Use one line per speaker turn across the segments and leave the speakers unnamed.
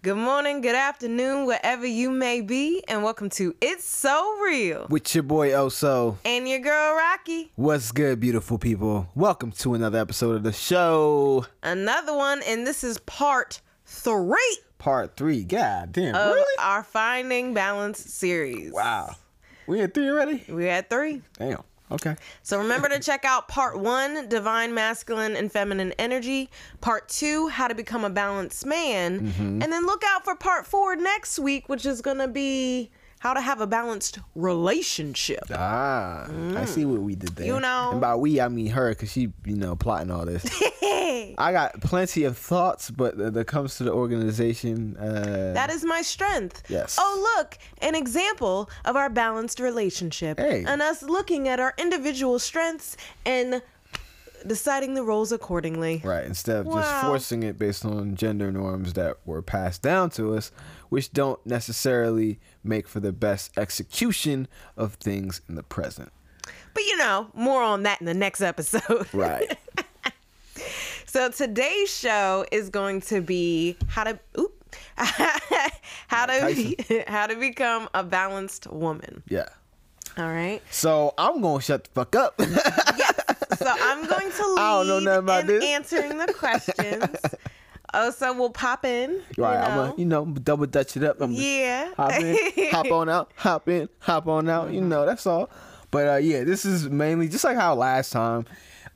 Good morning, good afternoon, wherever you may be, and welcome to It's So Real.
With your boy oh Oso.
And your girl Rocky.
What's good, beautiful people? Welcome to another episode of the show.
Another one, and this is part three
Part three. God damn.
of
really?
our Finding Balance series.
Wow. We at three already?
We had three.
Damn. Okay.
So remember to check out part one, divine masculine and feminine energy. Part two, how to become a balanced man.
Mm-hmm.
And then look out for part four next week, which is going to be how to have a balanced relationship.
Ah, I see what we did there.
You know.
And by we, I mean her, because she, you know, plotting all this. I got plenty of thoughts, but that that comes to the organization. Uh,
That is my strength.
Yes.
Oh, look, an example of our balanced relationship.
Hey.
And us looking at our individual strengths and deciding the roles accordingly.
right. Instead of just forcing it based on gender norms that were passed down to us, which don't necessarily make for the best execution of things in the present.
But you know, more on that in the next episode.
Right.
So today's show is going to be how to oop, how to how to become a balanced woman.
yeah.
All right.
So I'm gonna shut the fuck up.
So I'm going to lead
I don't know nothing about
in
this.
answering the questions. Oh, so we'll pop in. You
right. I'm gonna, you know, double dutch it up. I'm
yeah.
hop in, hop on out, hop in, hop on out. You know, that's all. But uh, yeah, this is mainly just like how last time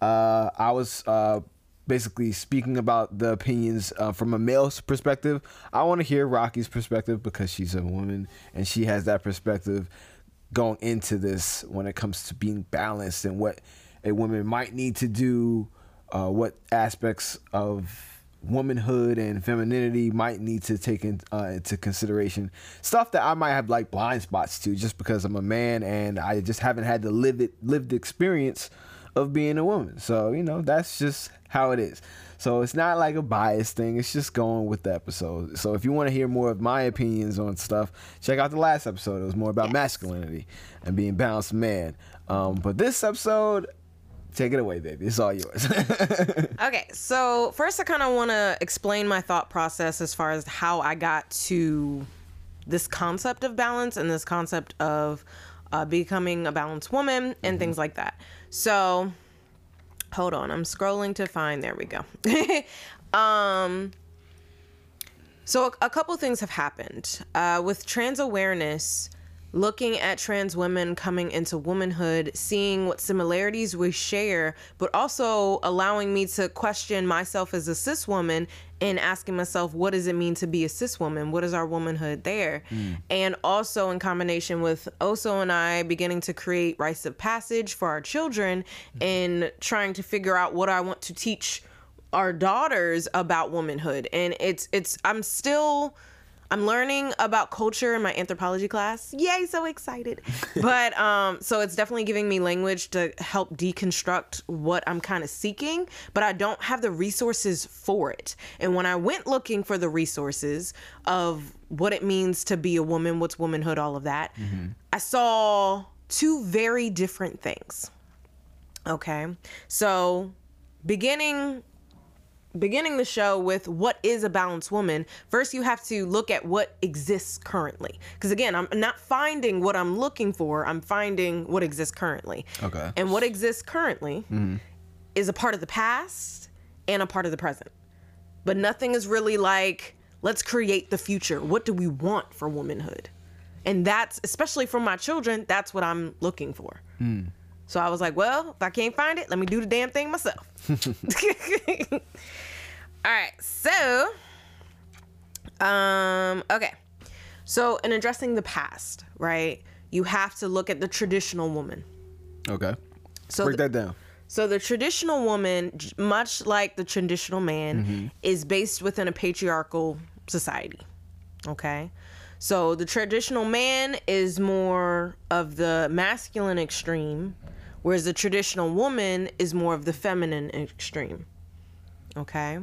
uh, I was uh, basically speaking about the opinions uh, from a male's perspective. I want to hear Rocky's perspective because she's a woman and she has that perspective going into this when it comes to being balanced and what a woman might need to do, uh, what aspects of womanhood and femininity might need to take in, uh, into consideration. Stuff that I might have like blind spots to just because I'm a man and I just haven't had the lived lived experience of being a woman. So you know that's just how it is. So it's not like a bias thing. It's just going with the episode. So if you want to hear more of my opinions on stuff, check out the last episode. It was more about masculinity and being balanced man. Um, but this episode, take it away, baby. It's all yours.
Okay, so first I kind of want to explain my thought process as far as how I got to this concept of balance and this concept of uh, becoming a balanced woman and things like that. So, hold on, I'm scrolling to find. There we go. um, so a, a couple things have happened uh, with trans awareness. Looking at trans women coming into womanhood, seeing what similarities we share, but also allowing me to question myself as a cis woman and asking myself, what does it mean to be a cis woman? What is our womanhood there? Mm. And also in combination with Oso and I beginning to create rites of passage for our children mm-hmm. and trying to figure out what I want to teach our daughters about womanhood and it's it's i'm still i'm learning about culture in my anthropology class. Yay so excited. But um so it's definitely giving me language to help deconstruct what i'm kind of seeking but i don't have the resources for it. And when i went looking for the resources of what it means to be a woman what's womanhood all of that i saw two very different things. Okay? So beginning beginning the show with what is a balanced woman, first you have to look at what exists currently. Because again, I'm not finding what I'm looking for, I'm finding what exists currently.
Okay.
And what exists currently mm-hmm. is a part of the past and a part of the present. But nothing is really like, let's create the future. What do we want for womanhood? And that's, especially for my children, that's what I'm looking for. Hmm. So I was like, well, if I can't find it, let me do the damn thing myself. All right, so um okay. So in addressing the past, right? You have to look at the traditional woman.
okay.
So
Break
the-
that down.
So the traditional woman, much like the traditional man, is based within a patriarchal society. Okay? So the traditional man is more of the masculine extreme, whereas the traditional woman is more of the feminine extreme. Okay?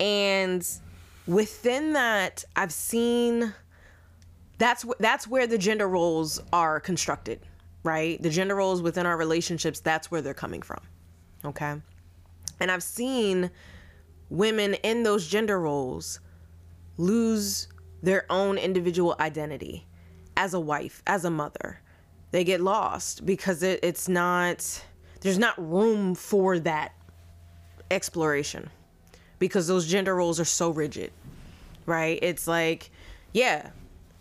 And within that, I've seen that's that's where the gender roles are constructed, right? The gender roles within our relationships, that's where they're coming from. Okay? And I've seen women in those gender roles lose their own individual identity as a wife, as a mother. They get lost because it, it's not, there's not room for that exploration because those gender roles are so rigid, right? It's like, yeah,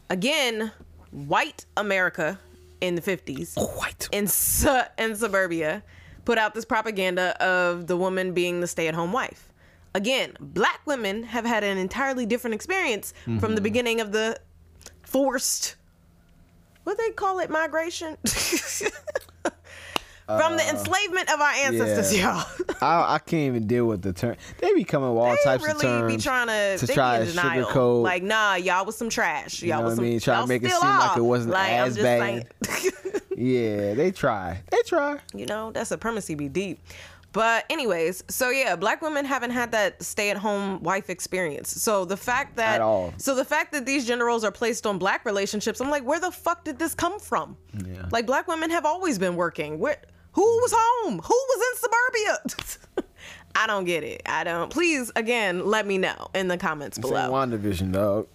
again, white America in the 50s,
White.
in, su- in suburbia, put out this propaganda of the woman being the stay at home wife. Again, black women have had an entirely different experience from the mm-hmm. beginning of the forced, what they call it, migration? from the uh, enslavement of our ancestors,
yeah.
y'all.
I, I can't even deal with the term. They be coming with all
they
types
really
of terms
be trying to,
to
they
try to sugarcoat.
Like, nah, y'all was some trash. Y'all
know
was
what I
some.
mean? Try to make it seem like it wasn't
like,
as bad. yeah, they try. They try.
you know, that supremacy be deep. But anyways, so yeah, black women haven't had that stay-at-home wife experience. So the fact that
At all.
so the fact that these gender roles are placed on black relationships, I'm like, where the fuck did this come from?
Yeah.
Like black women have always been working. Where who was home? Who was in suburbia? I don't get it. I don't. Please again, let me know in the comments below.
Same
below.
WandaVision, dog.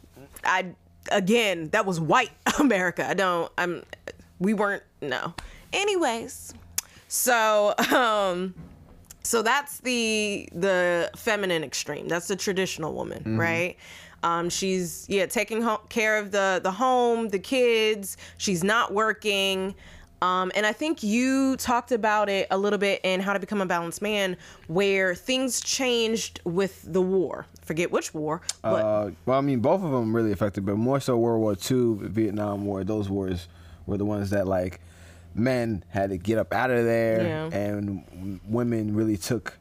I again, that was white America. I don't I'm we weren't no. Anyways, so um so that's the the feminine extreme. That's the traditional woman, right? Um, she's yeah taking ho- care of the the home, the kids. She's not working. Um, and I think you talked about it a little bit in How to Become a Balanced Man, where things changed with the war. Forget which war, but
Uh, well, I mean, both of them really affected, but more so World War II, Vietnam War. Those wars were the ones that like men had to get up out of there,
Yeah.
and women really took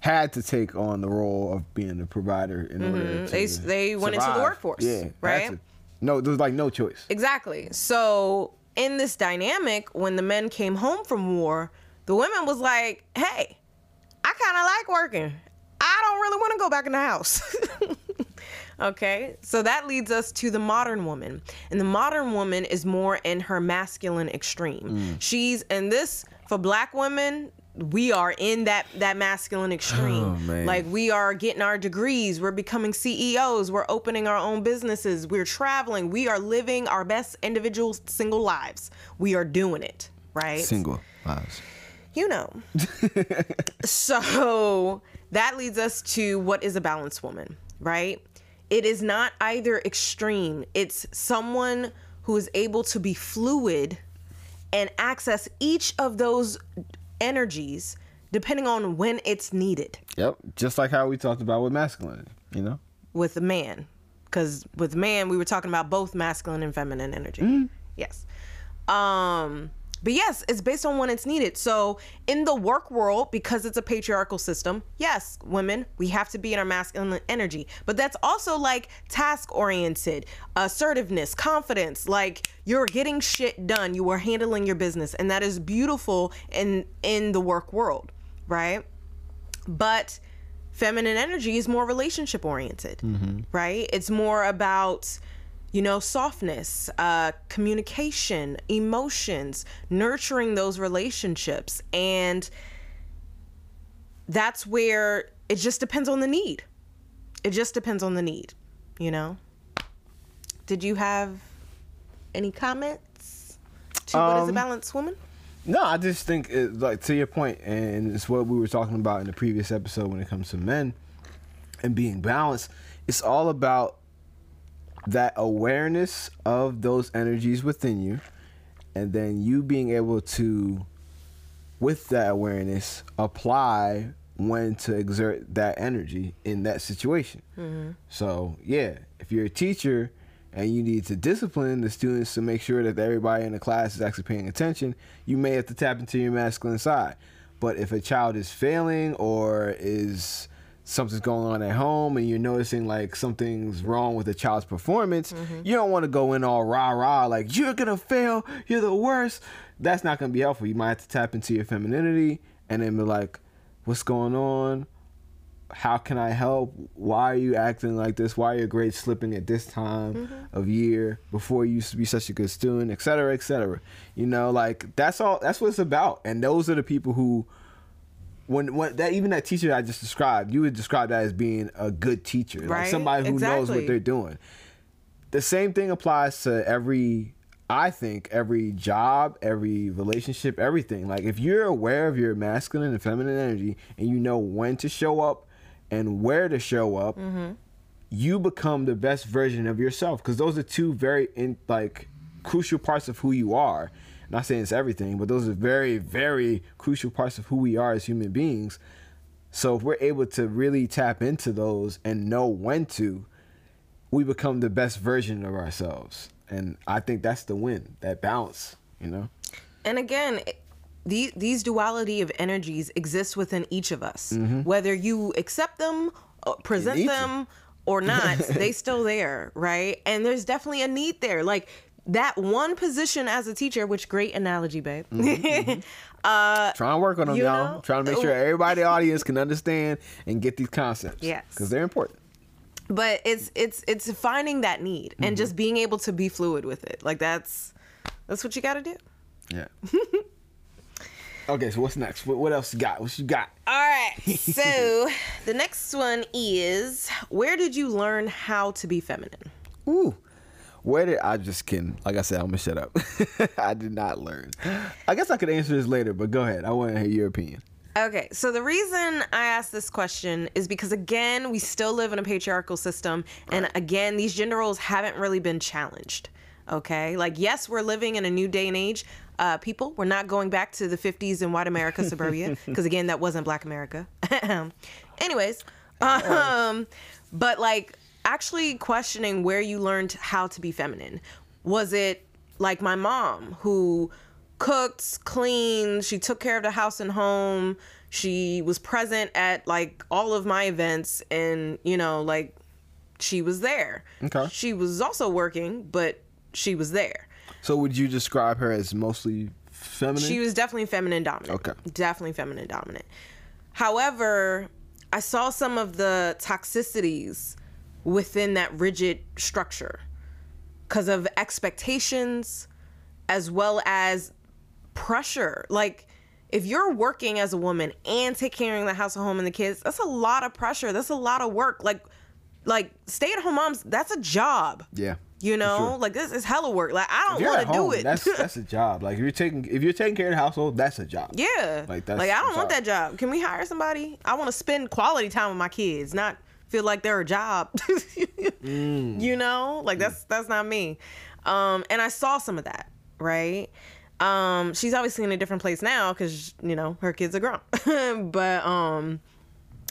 had to take on the role of being the provider in order to
Mm-hmm. They- they went into the workforce,
Yeah,
right?
No, there was like no choice.
Exactly. So in this dynamic, when the men came home from war, the women was like, "Hey, I kind of like working. I don't really want to go back in the house." okay. So that leads us to the modern woman, and the modern woman is more in her masculine extreme. Mm. She's and this for black women. We are in that that masculine extreme.
Oh.
Like we are getting our degrees, we're becoming CEOs, we're opening our own businesses, we're traveling, we are living our best individual single lives. We are doing it, right?
Single lives.
You know. so that leads us to what is a balanced woman, right? It is not either extreme, it's someone who is able to be fluid and access each of those energies depending on when it's needed.
Yep, just like how we talked about with masculinity. You know.
with a man because with man we were talking about both masculine and feminine energy yes um but yes it's based on when it's needed. So in the work world because it's a patriarchal system yes women we have to be in our masculine energy. But that's also like task oriented assertiveness confidence. Like you're getting shit done. You are handling your business. And that is beautiful in in the work world right? But feminine energy is more relationship oriented mm-hmm. right? It's more about you know softness uh, communication emotions nurturing those relationships. And that's where it just depends on the need. It just depends on the need you know? Did you have any comments to what is a
Um,
balanced woman?
No, I just think it, like to your point, and it's what we were talking about in the previous episode when it comes to men and being balanced. It's all about that awareness of those energies within you, and then you being able to, with that awareness, apply when to exert that energy in that situation. Mm-hmm. So yeah, if you're a teacher and you need to discipline the students to make sure that everybody in the class is actually paying attention, you may have to tap into your masculine side. But if a child is failing or is something's going on at home and you're noticing like something's wrong with the child's performance, mm-hmm. you don't want to go in all rah rah like you're gonna fail, you're the worst. That's not gonna be helpful. You might have to tap into your femininity and then be like, what's going on? How can I help? Why are you acting like this? Why are your grades slipping at this time mm-hmm. of year before you used to be such a good student, et cetera, et cetera? You know, like that's all. That's what it's about. And those are the people who when when that even that teacher I just described, you would describe that as being a good teacher, like somebody who knows what they're doing. The same thing applies to every I think every job, every relationship, everything. Like if you're aware of your masculine and feminine energy and you know when to show up and where to show up, mm-hmm. you become the best version of yourself because those are two very in like crucial parts of who you are not saying it's everything but those are very very crucial parts of who we are as human beings so if we're able to really tap into those and know when to we become the best version of ourselves and i think that's the win that balance you know
And again, it- the, these duality of energies exist within each of us. Whether you accept them, uh, present them, or not, they still there, right? And there's definitely a need there. Like that one position as a teacher, which great analogy, babe. Mm-hmm, mm-hmm.
uh trying to work on them
you
y'all trying to make sure everybody in the audience can understand and get these concepts
Yes.
because they're important
but it's it's it's finding that need and mm-hmm. just being able to be fluid with it. Like that's that's what you got to do.
yeah okay so what's next what, what else you got what you got
All right. So the next one is where did you learn how to be feminine?
Ooh. Where did I just kidding? Like I said, I'm gonna shut up. I did not learn. I guess I could answer this later, but go ahead. I want to hear your opinion.
Okay, so the reason I asked this question is because again, we still live in a patriarchal system, and again, these gender roles haven't really been challenged. Okay, like yes, we're living in a new day and age. Uh, people, we're not going back to the 50s in white America suburbia because again, that wasn't Black America. Anyways, um, but like actually questioning where you learned how to be feminine. Was it like my mom who cooked, cleaned, she took care of the house and home, she was present at like all of my events and, you know, like she was there.
Okay.
She was also working, but she was there.
So, would you describe her as mostly feminine?
She was definitely feminine dominant.
Okay.
Definitely feminine dominant. However, I saw some of the toxicities within that rigid structure because of expectations as well as pressure. Like, if you're working as a woman and taking care of the house, home, and the kids, that's a lot of pressure. That's a lot of work. Like, like stay at home moms, that's a job.
yeah.
You know,
sure.
like this is hella work. Like I don't want to do it.
That's that's a job. Like if you're taking if you're taking care of the household, that's a job.
Yeah.
Like, that's
like I don't want
job.
that job. Can we hire somebody? I want to spend quality time with my kids, not feel like they're a job.
Mm.
You know? Like that's that's not me. Um and I saw some of that, right? Um she's obviously in a different place now cuz you know, her kids are grown. but um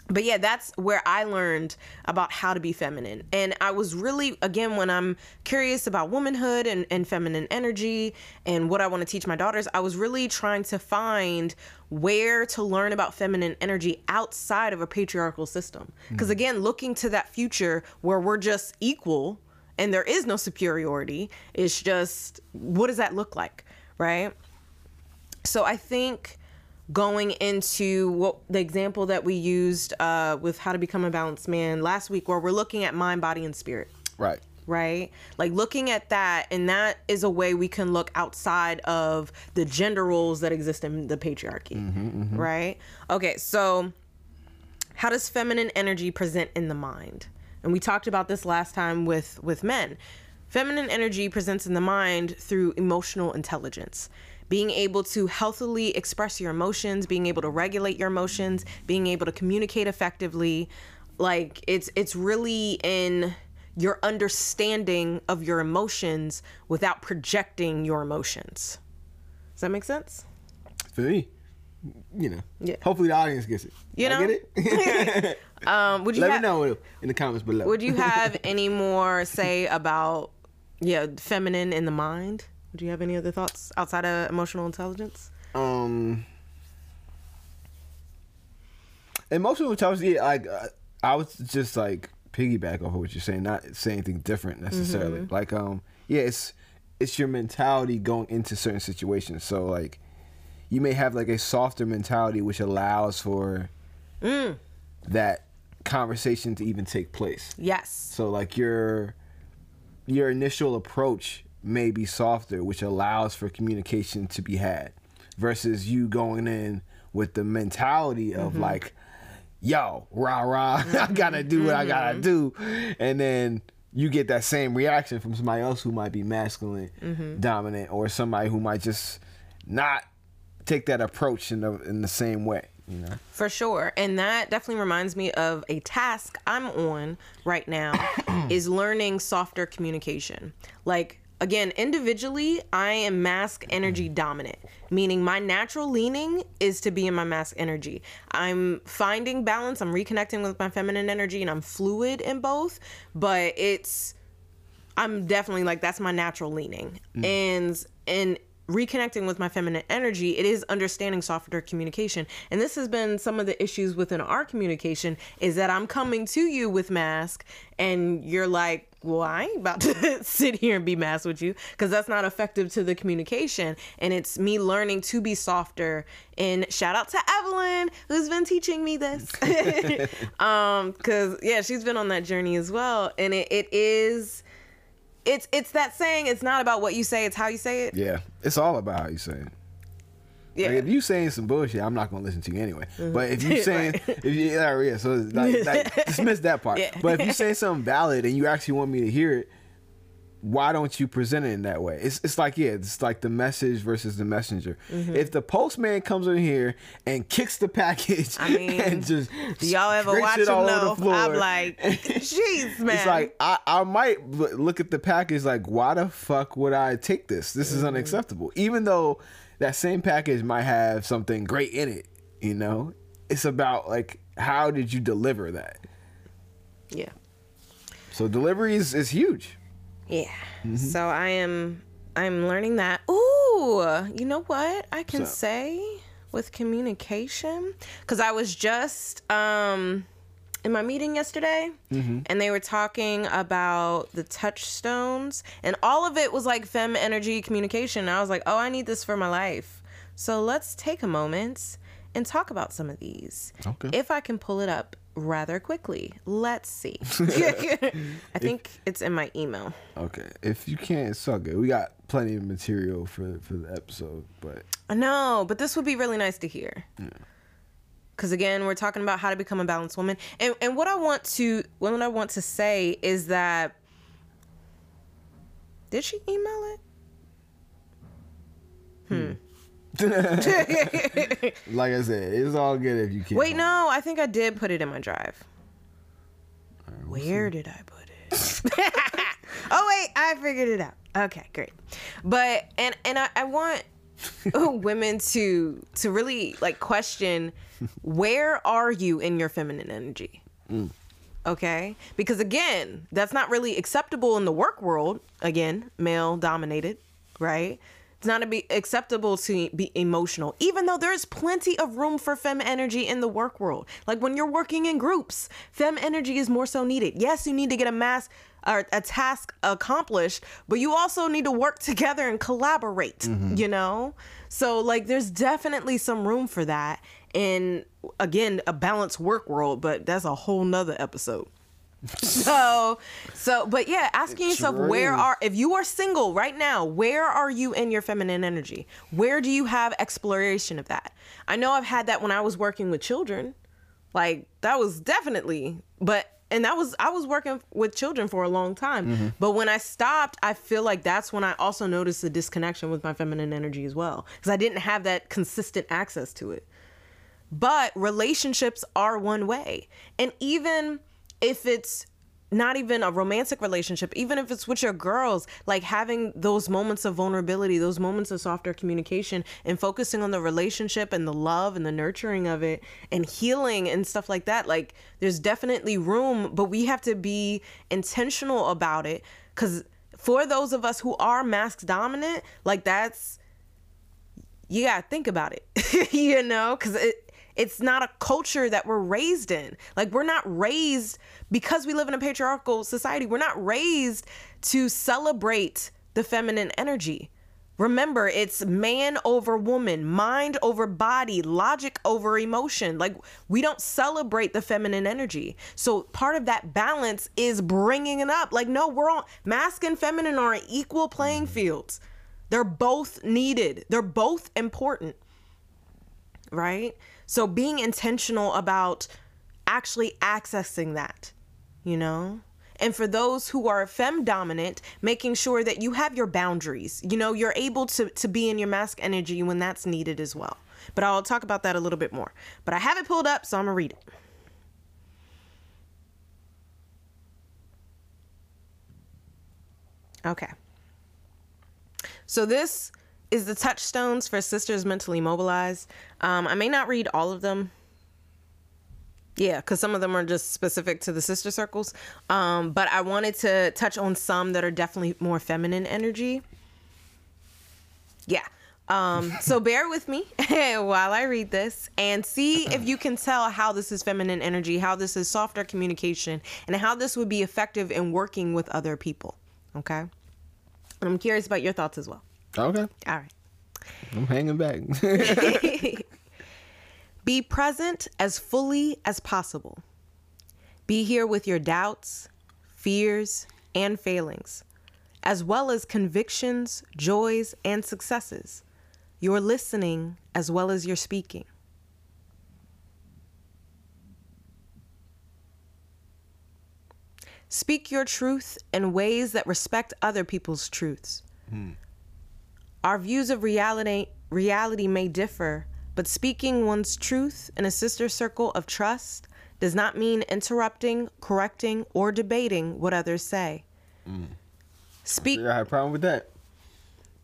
but yeah, that's where I learned about how to be feminine. And I was really, again, when I'm curious about womanhood and, and feminine energy and what I want to teach my daughters, I was really trying to find where to learn about feminine energy outside of a patriarchal system. Mm. Because again, looking to that future where we're just equal and there is no superiority, it's just what does that look like, right? So I think going into what the example that we used uh, with how to become a balanced man last week, where we're looking at mind, body, and spirit,
Right.
right? Like looking at that, and that is a way we can look outside of the gender roles that exist in the patriarchy, right? Okay, so how does feminine energy present in the mind and we talked about this last time with with men feminine energy presents in the mind through emotional intelligence being able to healthily express your emotions being able to regulate your emotions being able to communicate effectively like it's it's really in your understanding of your emotions without projecting your emotions does that make sense
For me, you know.
Yeah.
Hopefully the audience gets it.
You
I get it.
um would you
Let
ha-
me know in the comments below.
Would you have any more say about yeah, feminine in the mind? Would you have any other thoughts outside of emotional intelligence?
um emotional intelligence yeah, like uh, I was just like piggyback off of what you're saying, not say anything different necessarily.
Mm-hmm.
Like, um, yeah, it's it's your mentality going into certain situations. So like, you may have like a softer mentality, which allows for
Mm.
that conversation to even take place.
Yes.
So like your your initial approach may be softer, which allows for communication to be had, versus you going in with the mentality of mm-hmm. like, "Yo, rah rah, I gotta do what I gotta mm-hmm. do," and then you get that same reaction from somebody else who might be masculine mm-hmm. dominant, or somebody who might just not take that approach in the in the same way. You know.
For sure. And that definitely reminds me of a task I'm on right now is learning softer communication. Like again, individually, I am masc energy dominant, meaning my natural leaning is to be in my masc energy. I'm finding balance, I'm reconnecting with my feminine energy and I'm fluid in both, but it's I'm definitely like that's my natural leaning. Mm. And in reconnecting with my feminine energy, it is understanding softer communication. And this has been some of the issues within our communication is that I'm coming to you with masc and you're like, well, I ain't about to sit here and be masked with you because that's not effective to the communication. And it's me learning to be softer. And shout out to Evelyn who's been teaching me this. um, because yeah, she's been on that journey as well. And it, it is it's it's that saying it's not about what you say it's how you say it
Yeah, it's all about how you say it.
yeah
Like, if you saying some bullshit, I'm not gonna listen to you anyway. Mm-hmm. But if you saying,
Right.
if you, yeah, yeah, so like, like, dismiss that part.
Yeah.
But if you say something valid and you actually want me to hear it, why don't you present it in that way? It's it's like yeah, it's like the message versus the messenger.
Mm-hmm.
If the postman comes in here and kicks the package,
I mean,
and just
do y'all ever watch
it all over the floor,
i'm like jeez man
it's like I, I might look at the package like, why the fuck would I take this? This
Mm-hmm.
is unacceptable. Even though that same package might have something great in it, you know, it's about like how did you deliver that?
yeah
So delivery is, is huge.
Yeah.
Mm-hmm.
so i am i'm learning that. Ooh you know what i can
So-
say with communication? Because i was just um in my meeting yesterday
Mm-hmm.
and they were talking about the touchstones and all of it was like fem energy communication. And i was like oh i need this for my life. So let's take a moment and talk about some of these.
Okay.
if i can pull it up rather quickly. Let's see. I think it's in my email.
Okay, if you can't, it's all good. We got plenty of material for for the episode, but
i know but this would be really nice to hear. Yeah. because again we're talking about how to become a balanced woman. And, and what i want to what i want to say is that did she email it hmm. Hmm.
like I said, it's all good if you can't.
Wait, no, I think I did put it in my drive. Where did I put it? oh wait, I figured it out. Okay, great. But and and I, I want oh, women to to really like question where are you in your feminine energy? Mm. Okay? Because again, that's not really acceptable in the work world. Again, male dominated, right? It's not be acceptable to be emotional, even though there's plenty of room for fem energy in the work world. Like when you're working in groups, fem energy is more so needed. Yes, you need to get a mass or a task accomplished, but you also need to work together and collaborate, mm-hmm. you know? So like there's definitely some room for that in again a balanced work world, but that's a whole nother episode. so so but yeah asking yourself
Sure
where are if you are single right now where are you in your feminine energy? Where do you have exploration of that? I know i've had that when i was working with children. Like that was definitely but and that was i was working with children for a long time. Mm-hmm. But when i stopped i feel like that's when i also noticed the disconnection with my feminine energy as well because i didn't have that consistent access to it. But relationships are one way. And even if it's not even a romantic relationship, even if it's with your girls, like having those moments of vulnerability, those moments of softer communication, and focusing on the relationship and the love and the nurturing of it and healing and stuff like that. Like, there's definitely room, but we have to be intentional about it. Because for those of us who are masc dominant, like, that's you gotta think about it you know because it It's not a culture that we're raised in. Like, we're not raised because we live in a patriarchal society, we're not raised to celebrate the feminine energy. Remember, it's man over woman, mind over body, logic over emotion. Like, we don't celebrate the feminine energy. So, part of that balance is bringing it up. Like, no, we're on masculine and feminine are on equal playing mm-hmm. fields. They're both needed, they're both important, right? So, being intentional about actually accessing that, you know? And for those who are fem dominant, making sure that you have your boundaries. You know, you're able to, to be in your masc energy when that's needed as well. But I'll talk about that a little bit more. But I have it pulled up, so I'm going to read it. Okay. So this is the touchstones for sisters mentally mobilized. Um, I may not read all of them yeah, because some of them are just specific to the sister circles. Um, but I wanted to touch on some that are definitely more feminine energy. Yeah. Um, so bear with me while I read this and see if you can tell how this is feminine energy, how this is softer communication, and how this would be effective in working with other people. Okay. And I'm curious about your thoughts as well.
Okay.
All right.
I'm hanging back.
Be present as fully as possible. Be here with your doubts, fears, and failings, as well as convictions, joys, and successes. Your listening as well as your speaking. Speak your truth in ways that respect other people's truths. Hmm. Our views of reality, reality may differ, but speaking one's truth in a sister circle of trust does not mean interrupting, correcting, or debating what others say.
Mm. Speak. i I had a problem with that.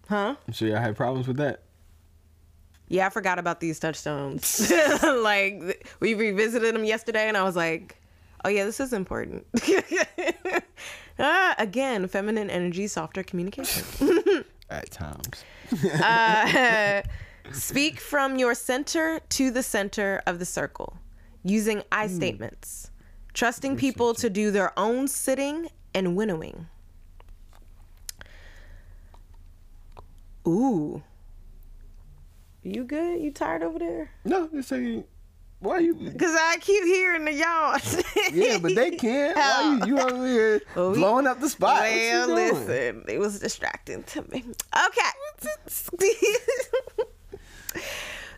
Huh?
I'm sure I had problems with that.
Yeah, I forgot about these touchstones. like we revisited them yesterday, and I was like, "Oh yeah, this is important." ah, again, feminine energy, softer communication.
At times.
uh, Speak from your center to the center of the circle using I mm. statements, trusting people to do their own sitting and winnowing. Ooh. You good? You tired over there?
No, they're saying, why you?
Because I keep hearing the yawn.
yeah, but they can't. Why you, you oh. over here oh, well, blowing up the spot?
Well, listen, it was distracting to me. Okay.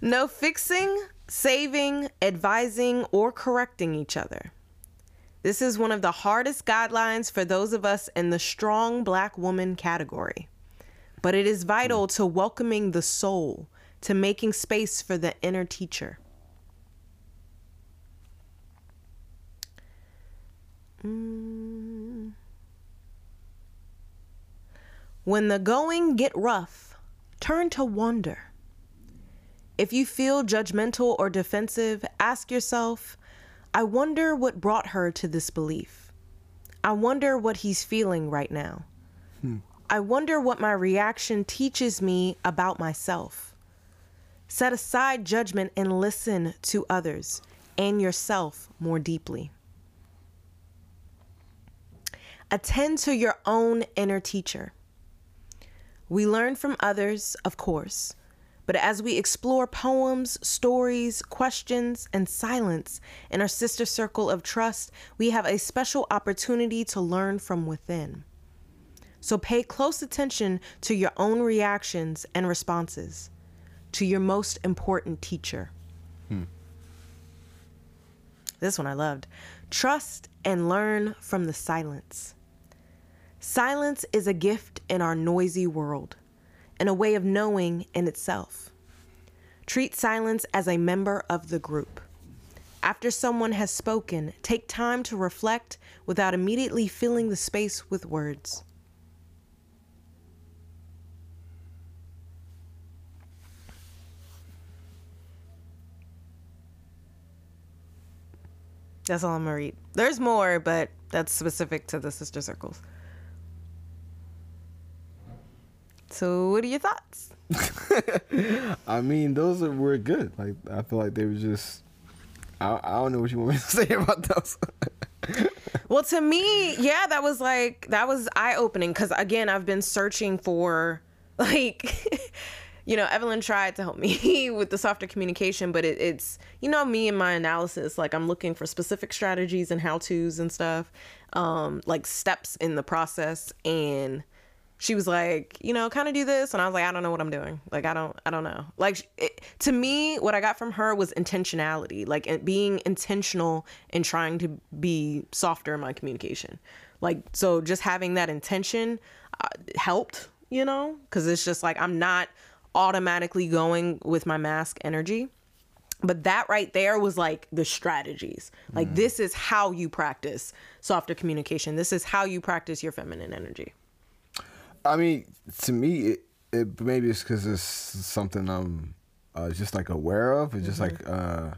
No fixing, saving, advising, or correcting each other. This is one of the hardest guidelines for those of us in the strong black woman category. But it is vital to welcoming the soul, to making space for the inner teacher. Mm. When the going get rough, turn to wonder. If you feel judgmental or defensive, ask yourself, I wonder what brought her to this belief. I wonder what he's feeling right now. Hmm. I wonder what my reaction teaches me about myself. Set aside judgment and listen to others and yourself more deeply. Attend to your own inner teacher. We learn from others, of course, but as we explore poems, stories, questions, and silence in our sister circle of trust, we have a special opportunity to learn from within. So pay close attention to your own reactions and responses, to your most important teacher. Hmm. This one I loved. Trust and learn from the silence. Silence is a gift in our noisy world and a way of knowing in itself. Treat silence as a member of the group. After someone has spoken, take time to reflect without immediately filling the space with words. That's all I'm gonna read. There's more, but that's specific to the sister circles. So, what are your thoughts?
I mean, those are, were good. Like I feel like they were just. I, I don't know what you want me to say about those.
Well, to me, yeah, that was like that was eye opening because again, I've been searching for like. you know, Evelyn tried to help me with the softer communication, but it, it's, you know, me and my analysis. Like, I'm looking for specific strategies and how to's and stuff, um, like steps in the process. And she was like, you know, kind of do this, and I was like, I don't know what I'm doing. Like, I don't, I don't know. Like, it, to me, what I got from her was intentionality, like being intentional in trying to be softer in my communication. Like, so just having that intention uh, helped, you know, because it's just like I'm not automatically going with my masc energy. But that right there was like the strategies. Like, this is how you practice softer communication. This is how you practice your feminine energy.
I mean, to me, it, it maybe it's because it's something I'm uh, just like aware of. It's just like uh,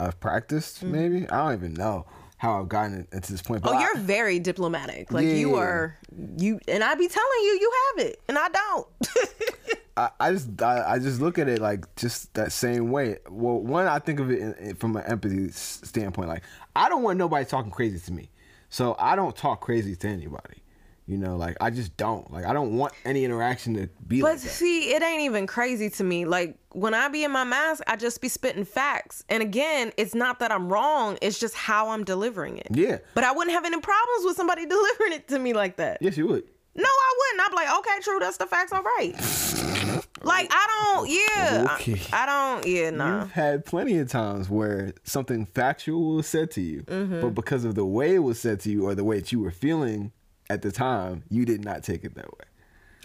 I've practiced. Maybe I don't even know how I've gotten into this point. But
Oh, you're very diplomatic. Like you are you and I'd be telling you you have it and I don't.
I, I just I, I just look at it like just that same way. Well, one I think of it in, in- from an empathy standpoint. Like I don't want nobody talking crazy to me, so I don't talk crazy to anybody. You know, like I just don't. Like I don't want any interaction to be
but
like that.
see, it ain't even crazy to me. Like when I be in my masc, I just be spitting facts. And again, it's not that I'm wrong, it's just how I'm delivering it.
Yeah.
But I wouldn't have any problems with somebody delivering it to me like that.
Yes, you would.
No, I wouldn't. I'd be like, okay, true, that's the facts, all right. like I don't, yeah,
Okay.
I, I don't, yeah, nah.
You've had plenty of times where something factual was said to you,
Mm-hmm.
but because of the way it was said to you or the way that you were feeling at the time, you did not take it that way.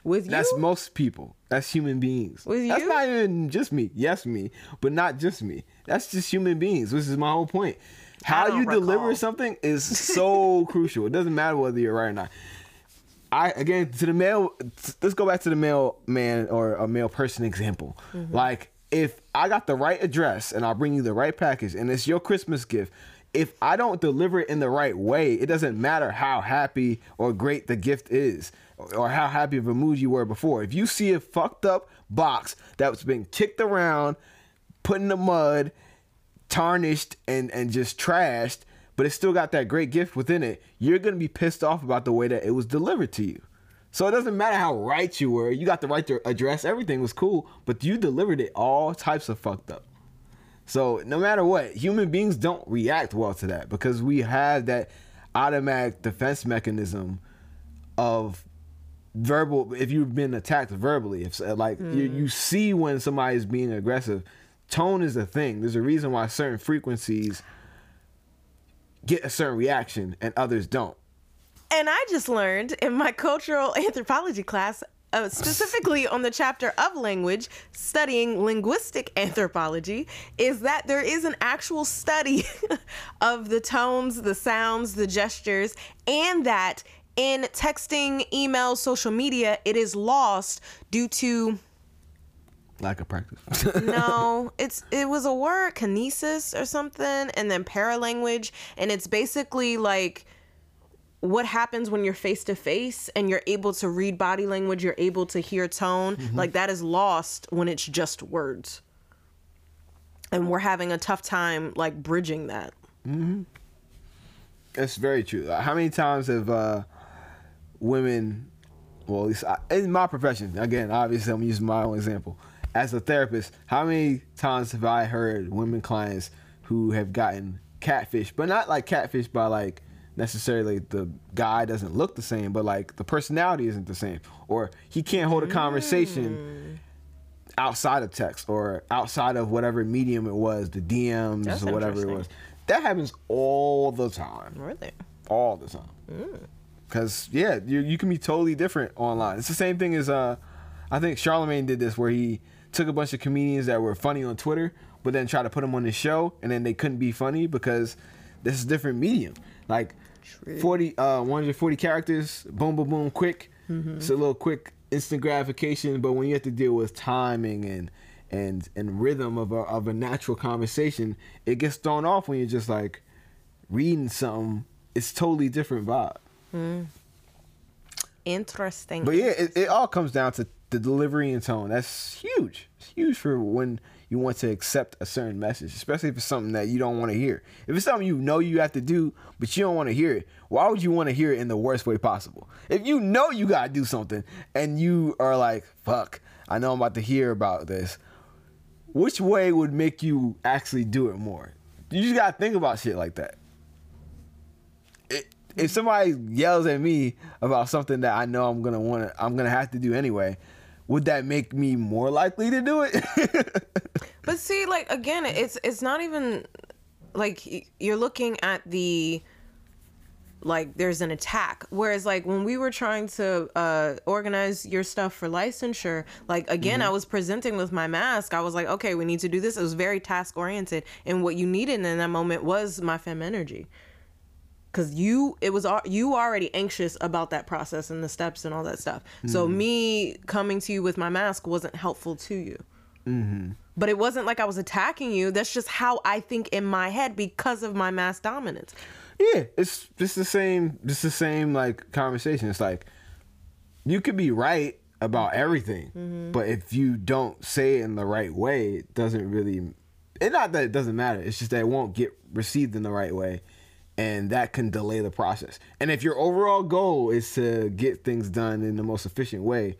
With you,
That's most people. That's human beings.
With you?
That's not even just me. Yes, me, but not just me. That's just human beings. Which is my whole point. How you deliver something is so crucial. It doesn't matter whether you're right or not. I again to the male. Let's go back to the male man or a male person example.
Mm-hmm.
Like if I got the right address and I'll bring you the right package and it's your Christmas gift. If I don't deliver it in the right way, it doesn't matter how happy or great the gift is or how happy of a mood you were before. If you see a fucked up box that's been kicked around, put in the mud, tarnished and and just trashed, but it still got that great gift within it, you're gonna be pissed off about the way that it was delivered to you. So it doesn't matter how right you were, you got the right to address, everything was cool, but you delivered it all types of fucked up. So no matter what, human beings don't react well to that because we have that automatic defense mechanism of verbal if you've been attacked verbally if like you, mm-hmm. you see when somebody is being aggressive tone is a thing. There's a reason why certain frequencies get a certain reaction and others don't.
And I just learned in my cultural anthropology class, uh, specifically on the chapter of language, studying linguistic anthropology, is that there is an actual study of the tones, the sounds, the gestures, and that in texting, email, social media, it is lost due to
lack of practice.
No, it's it was a word kinesics or something, and then paralanguage, and it's basically like what happens when you're face to face and you're able to read body language, you're able to hear tone. Mm-hmm. Like that is lost when it's just words, and we're having a tough time like bridging that. Mm-hmm.
It's very true. Uh, how many times have uh, women, well, at least I, in my profession, again, obviously I'm using my own example. As a therapist, how many times have I heard women clients who have gotten catfish, but not like catfish by like necessarily the guy doesn't look the same, but like the personality isn't the same, or he can't hold a conversation outside of text or outside of whatever medium it was, the DMs
That's
or whatever it was. That happens all the time
Really?
all the time. Cause yeah, you you can be totally different online. It's the same thing as uh, I think Charlamagne did this where he took a bunch of comedians that were funny on Twitter, but then tried to put them on his show, and then they couldn't be funny because this is different medium. Like
True.
40, uh, 140 characters, boom, boom, boom, quick. It's a little quick, instant gratification. But when you have to deal with timing and and and rhythm of a of a natural conversation, it gets thrown off when you're just like reading something. It's totally different vibe.
Interesting.
But yeah, it, it all comes down to the delivery and tone. That's huge. It's huge for when you want to accept a certain message, especially if it's something that you don't want to hear. If it's something you know you have to do, but you don't want to hear it, why would you want to hear it in the worst way possible? If you know you got to do something and you are like, fuck, I know I'm about to hear about this, which way would make you actually do it more? You just got to think about shit like that. If somebody yells at me about something that I know I'm gonna want to, I'm gonna have to do anyway, would that make me more likely to do it?
But see, like again, it's it's not even like you're looking at the like there's an attack. Whereas like when we were trying to uh organize your stuff for licensure, like again, I was presenting with my masc. I was like, okay, we need to do this. It was very task oriented, and what you needed in that moment was my fem energy. Cause you, it was you already anxious about that process and the steps and all that stuff. So mm-hmm. me coming to you with my masc wasn't helpful to you mm-hmm. but it wasn't like I was attacking you. That's just how I think in my head because of my masc dominance.
Yeah, it's just the same. It's the same like conversation. It's like you could be right about everything, mm-hmm. but if you don't say it in the right way, it doesn't really. It's not that it doesn't matter. It's just that it won't get received in the right way, and that can delay the process. And if your overall goal is to get things done in the most efficient way,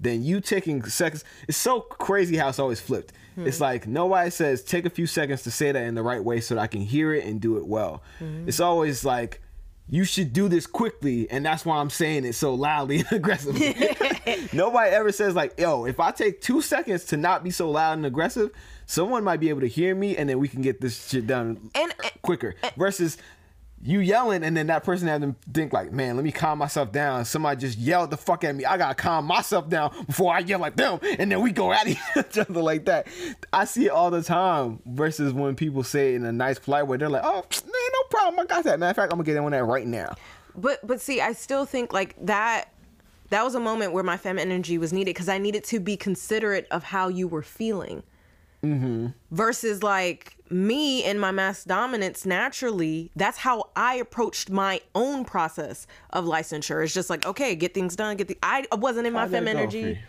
then you taking seconds. It's so crazy how it's always flipped. Hmm. It's like nobody says take a few seconds to say that in the right way so that I can hear it and do it well. Hmm. It's always like you should do this quickly, and that's why I'm saying it so loudly and aggressively. nobody ever says like, yo, if I take two seconds to not be so loud and aggressive, someone might be able to hear me, and then we can get this shit done
And-
quicker. Versus you yelling and then that person had to think like, man, let me calm myself down. Somebody just yelled the fuck at me. I gotta calm myself down before I yell at them, and then we go at each other like that. I see it all the time. Versus when people say it in a nice, polite way, they're like, oh, man, no problem. I got that. Matter of fact, I'm gonna get in on that right now.
But but see, I still think like that that was a moment where my fem energy was needed because I needed to be considerate of how you were feeling. Mm-hmm. Versus like me and my masc dominance naturally, that's how I approached my own process of licensure. It's just like, okay, get things done, get the I wasn't in my fem energy.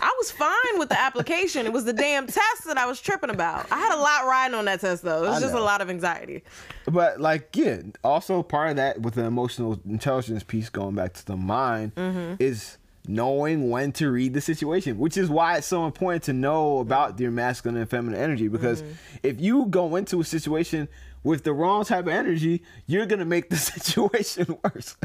I was fine with the application. It was the damn test that I was tripping about. I had a lot riding on that test though. It was just a lot of anxiety.
But like, yeah, also part of that with the emotional intelligence piece, going back to the mind, mm-hmm. is knowing when to read the situation, which is why it's so important to know about your masculine and feminine energy. Because mm-hmm. if you go into a situation with the wrong type of energy, you're gonna make the situation worse.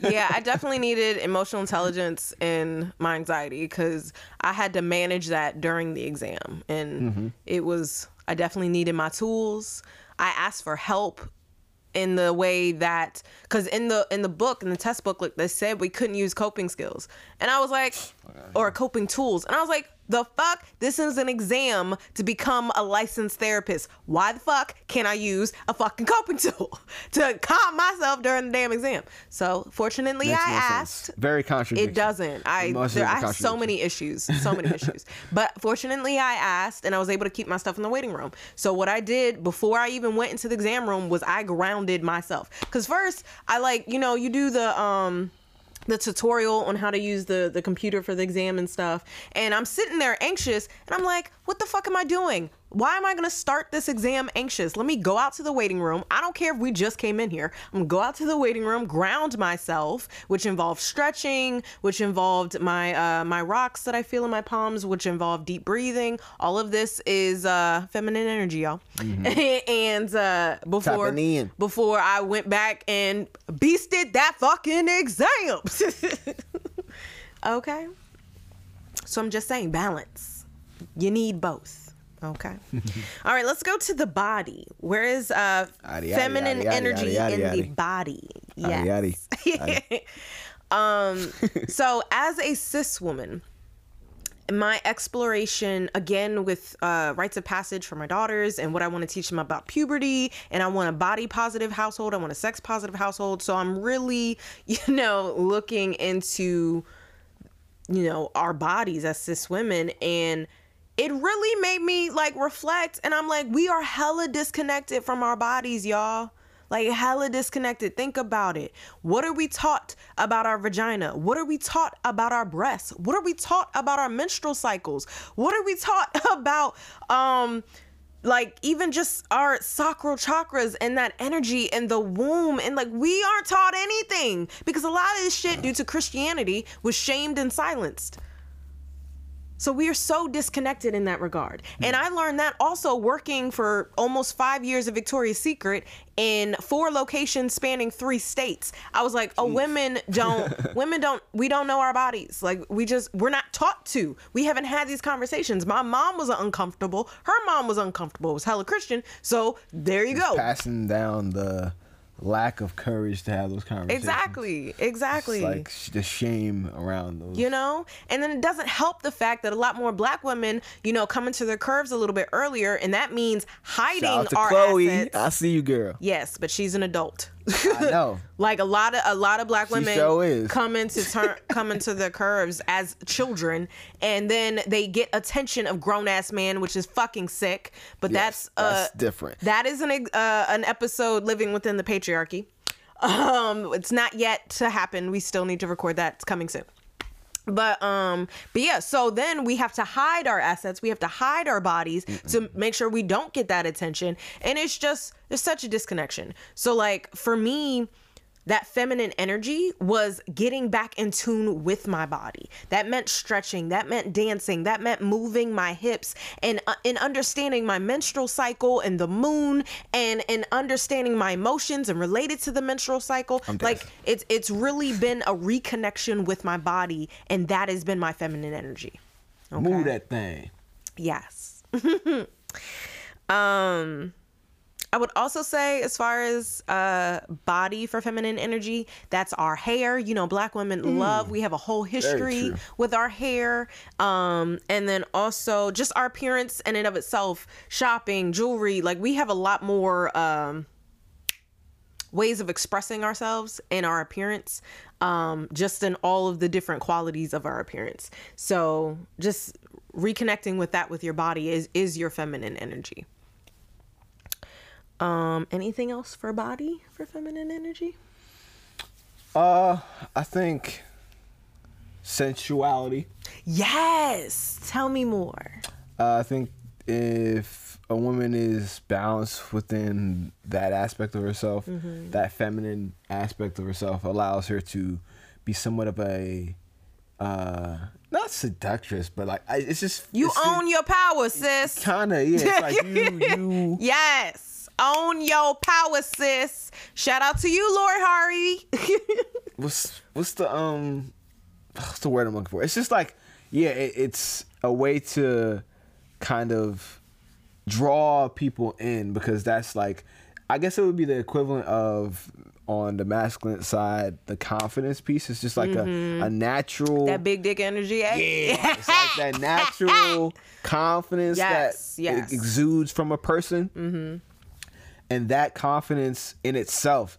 yeah, I definitely needed emotional intelligence in my anxiety because I had to manage that during the exam. And mm-hmm. it was, I definitely needed my tools. I asked for help in the way that because in the in the book in the test booklet they said we couldn't use coping skills. And i was like or coping tools. And i was like the fuck this is an exam to become a licensed therapist why the fuck can't i use a fucking coping tool to calm myself during the damn exam so fortunately
Makes
i
no sense.
asked
Very contradictory.
it doesn't. I
Most
there, I have so many issues, so many issues. But fortunately, I asked, and I was able to keep my stuff in the waiting room. So what I did before I even went into the exam room was I grounded myself. Cause first, I like you know you do the um the tutorial on how to use the the computer for the exam and stuff. And i'm sitting there anxious and i'm like what the fuck am i doing why am i going to start this exam anxious let me go out to the waiting room i don't care if we just came in here i'm going to go out to the waiting room ground myself which involved stretching which involved my uh my rocks that i feel in my palms which involved deep breathing all of this is uh feminine energy y'all and uh before before I went back and beasted that fucking exam. okay. So I'm just saying balance. You need both. Okay. All right, let's go to the body. Where is uh feminine energy in the body? Yes. um so as a cis woman, my exploration again with uh, rites of passage for my daughters and what I want to teach them about puberty and I want a body positive household I want a sex positive household so I'm really you know looking into you know our bodies as cis women and it really made me like reflect and I'm like we are hella disconnected from our bodies y'all Like hella disconnected. Think about it. What are we taught about our vagina? What are we taught about our breasts? What are we taught about our menstrual cycles? What are we taught about um like even just our sacral chakras and that energy and the womb and like we aren't taught anything because a lot of this shit due to Christianity was shamed and silenced. So we are so disconnected in that regard. Hmm. And I learned that also working for almost five years of Victoria's Secret in four locations spanning three states. I was like, oh, women don't, women don't, we don't know our bodies. Like we just, we're not taught to. We haven't had these conversations. My mom was uncomfortable. Her mom was uncomfortable. It Was hella Christian. So there you go.
Passing down the lack of courage to have those conversations.
Exactly. Exactly.
It's like sh- the shame around those.
you know and then it doesn't help the fact that a lot more black women you know come into their curves a little bit earlier and that means hiding
Shout out to
our
Chloe.
assets
I see you, girl.
yes but she's an adult
I know.
like a lot of a lot of black women
sure is.
come into turn come into their curves as children and then they get attention of grown ass man which is fucking sick but
Yes,
that's uh
that's different.
that is an uh, an episode living within the patriarchy um it's not yet to happen we still need to record that it's coming soon but um but yeah so then we have to hide our assets. We have to hide our bodies to make sure we don't get that attention. And it's just there's such a disconnection. So like for me that feminine energy was getting back in tune with my body. That meant stretching that meant dancing that meant moving my hips and uh, in understanding my menstrual cycle and the moon and and understanding my emotions and related to the menstrual cycle. Like it's it's really been a reconnection with my body and that has been my feminine energy.
Move that thing.
yes. Um I would also say, as far as uh, body for feminine energy, that's our hair. You know, black women love. We have a whole history with our hair, um, and then also just our appearance in and of itself. Shopping, jewelry, like we have a lot more. Um, ways of expressing ourselves and our appearance um, just in all of the different qualities of our appearance so just reconnecting with that with your body is is your feminine energy um anything else for body for feminine energy
Uh, I think sensuality.
yes tell me more
Uh, I think if a woman is balanced within that aspect of herself,
Mm-hmm.
that feminine aspect of herself allows her to be somewhat of a uh not seductress, but like I, it's just
you
it's
own your power sis
kind of yeah. It's like you you
yes own your power sis shout out to you lord hari
what's what's the um what's the word I'm looking for? It's just like yeah, it, it's a way to kind of draw people in because that's like I guess it would be the equivalent of on the masculine side the confidence piece is just like a, a natural
Mm-hmm. that big dick energy eh?
yeah, it's like that natural confidence
Yes,
that
yes.
exudes from a person, mm-hmm. And that confidence in itself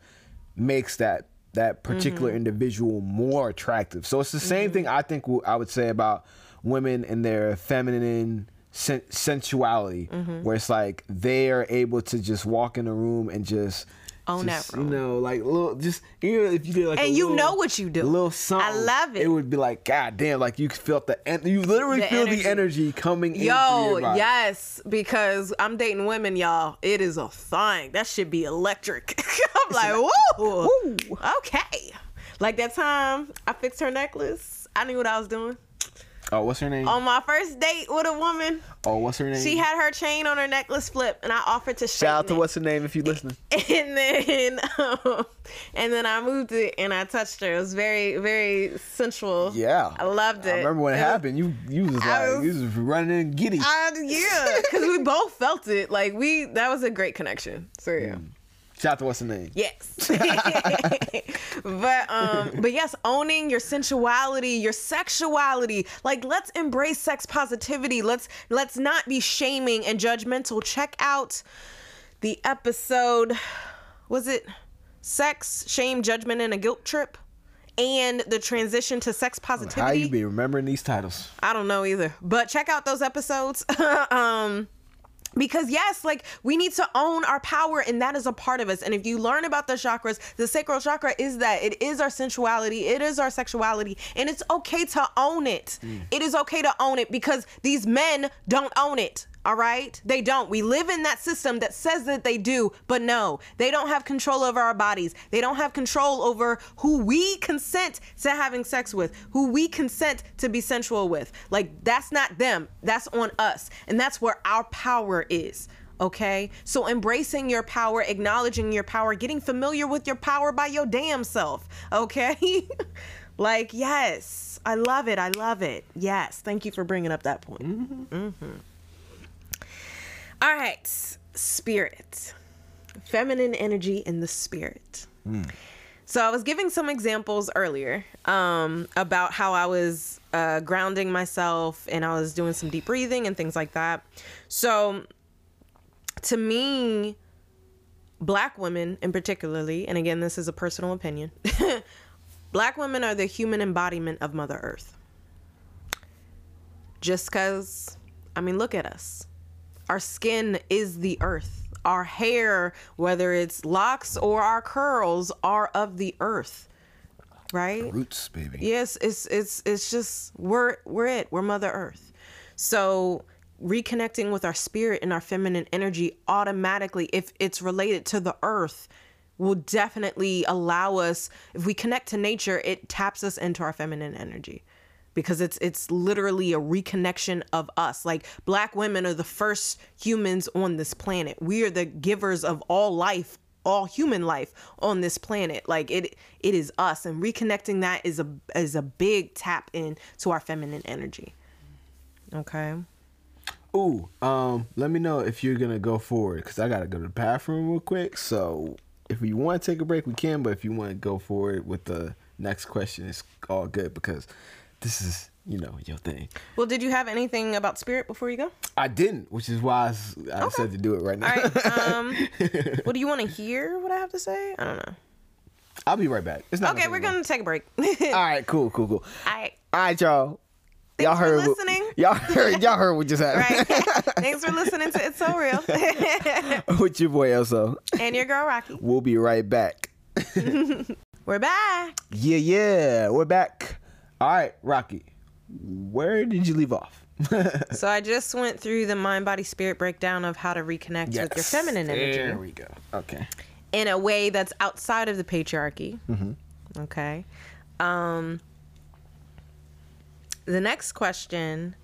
makes that that particular
Mm-hmm.
individual more attractive. So it's the same thing I think I would say about women and their feminine sen- sensuality,
Mm-hmm.
where it's like they are able to just walk in a room and just.
That
just,
room.
You know, like little, just you know, if you did like, a
And you
little-
know what you do.
a little something.
I love it.
It would be like, God damn, like you felt the, en- you literally
The
feel
energy.
the energy coming in.
Yo, yes, because I'm dating women, y'all. It is a thing. That should be electric. I'm like, woo,
Woo.
okay. Like that time I fixed her necklace. I knew what I was doing.
Oh, what's her name?
On my first date with a woman,
oh, what's her name?
she had her chain on her necklace flip, and I offered to
Shout out to
it.
what's her name if you listening.
and then um, and then I moved it and I touched her. It was very very sensual.
Yeah,
I loved it.
I remember when it
was-
happened. You you was like
was-
you was running and giddy.
Uh, yeah, because we both felt it. Like we, that was a great connection. So yeah.
Shout out to what's her name?
Yes. but um but yes, owning your sensuality, your sexuality. Like let's embrace sex positivity. Let's let's not be shaming and judgmental. Check out the episode was it sex, shame, judgment and a guilt trip? And the transition to sex positivity.
How you be remembering these titles?
I don't know either. But check out those episodes. um because yes like we need to own our power and that is a part of us. And if you learn about the chakras the sacral chakra is that it is our sensuality it is our sexuality and it's okay to own it. Mm. It is okay to own it because these men don't own it all right? They don't. We live in that system that says that they do but no. They don't have control over our bodies. They don't have control over who we consent to having sex with who we consent to be sensual with. Like that's not them. That's on us. And that's where our power is okay? So embracing your power acknowledging your power getting familiar with your power by your damn self okay? Like yes. I love it. I love it. Yes. Thank you for bringing up that point. Mm-hmm. All right, spirit, feminine energy in the spirit. So I was giving some examples earlier um, about how I was uh, grounding myself and I was doing some deep breathing and things like that. So to me, black women in particularly, and again, this is a personal opinion, black women are the human embodiment of Mother Earth. Just because, I mean, look at us our skin is the earth. Our hair, whether it's locks or our curls, are of the earth. Right?
Roots, baby.
Yes, it's it's it's just we're we're it. We're Mother Earth. So reconnecting with our spirit and our feminine energy automatically, if it's related to the earth, will definitely allow us if we connect to nature, it taps us into our feminine energy because it's it's literally a reconnection of us. Like black women are the first humans on this planet. We are the givers of all life, all human life on this planet. Like it it is us and reconnecting that is a is a big tap in to our feminine energy. Okay.
Ooh, um, let me know if you're gonna go forward because I gotta go to the bathroom real quick. So if you want to take a break, we can. But if you want to go forward with the next question, it's all good because this is you know your thing.
Well, did you have anything about spirit before you go?
I didn't, which is why I, I said to do it right now.
All right. Um, well, do you want to hear what I have to say? I don't know.
I'll be right back. It's not
Okay, we're gonna take a break.
All right, cool, cool, cool.
All right.
All right, y'all.
Thanks
y'all heard.
listening.
y'all heard. Y'all heard what just happened.
Right. Thanks for listening to It's So Real.
with your boy Elso.
and your girl Rocky.
We'll be right back.
We're back.
Yeah, yeah, we're back. All right, Rocky. Where did you leave off?
So I just went through the mind body spirit breakdown of how to reconnect with your
Yes.
feminine energy
There we go. Okay.
in a way that's outside of the patriarchy.
Mm-hmm.
Okay. Um the next question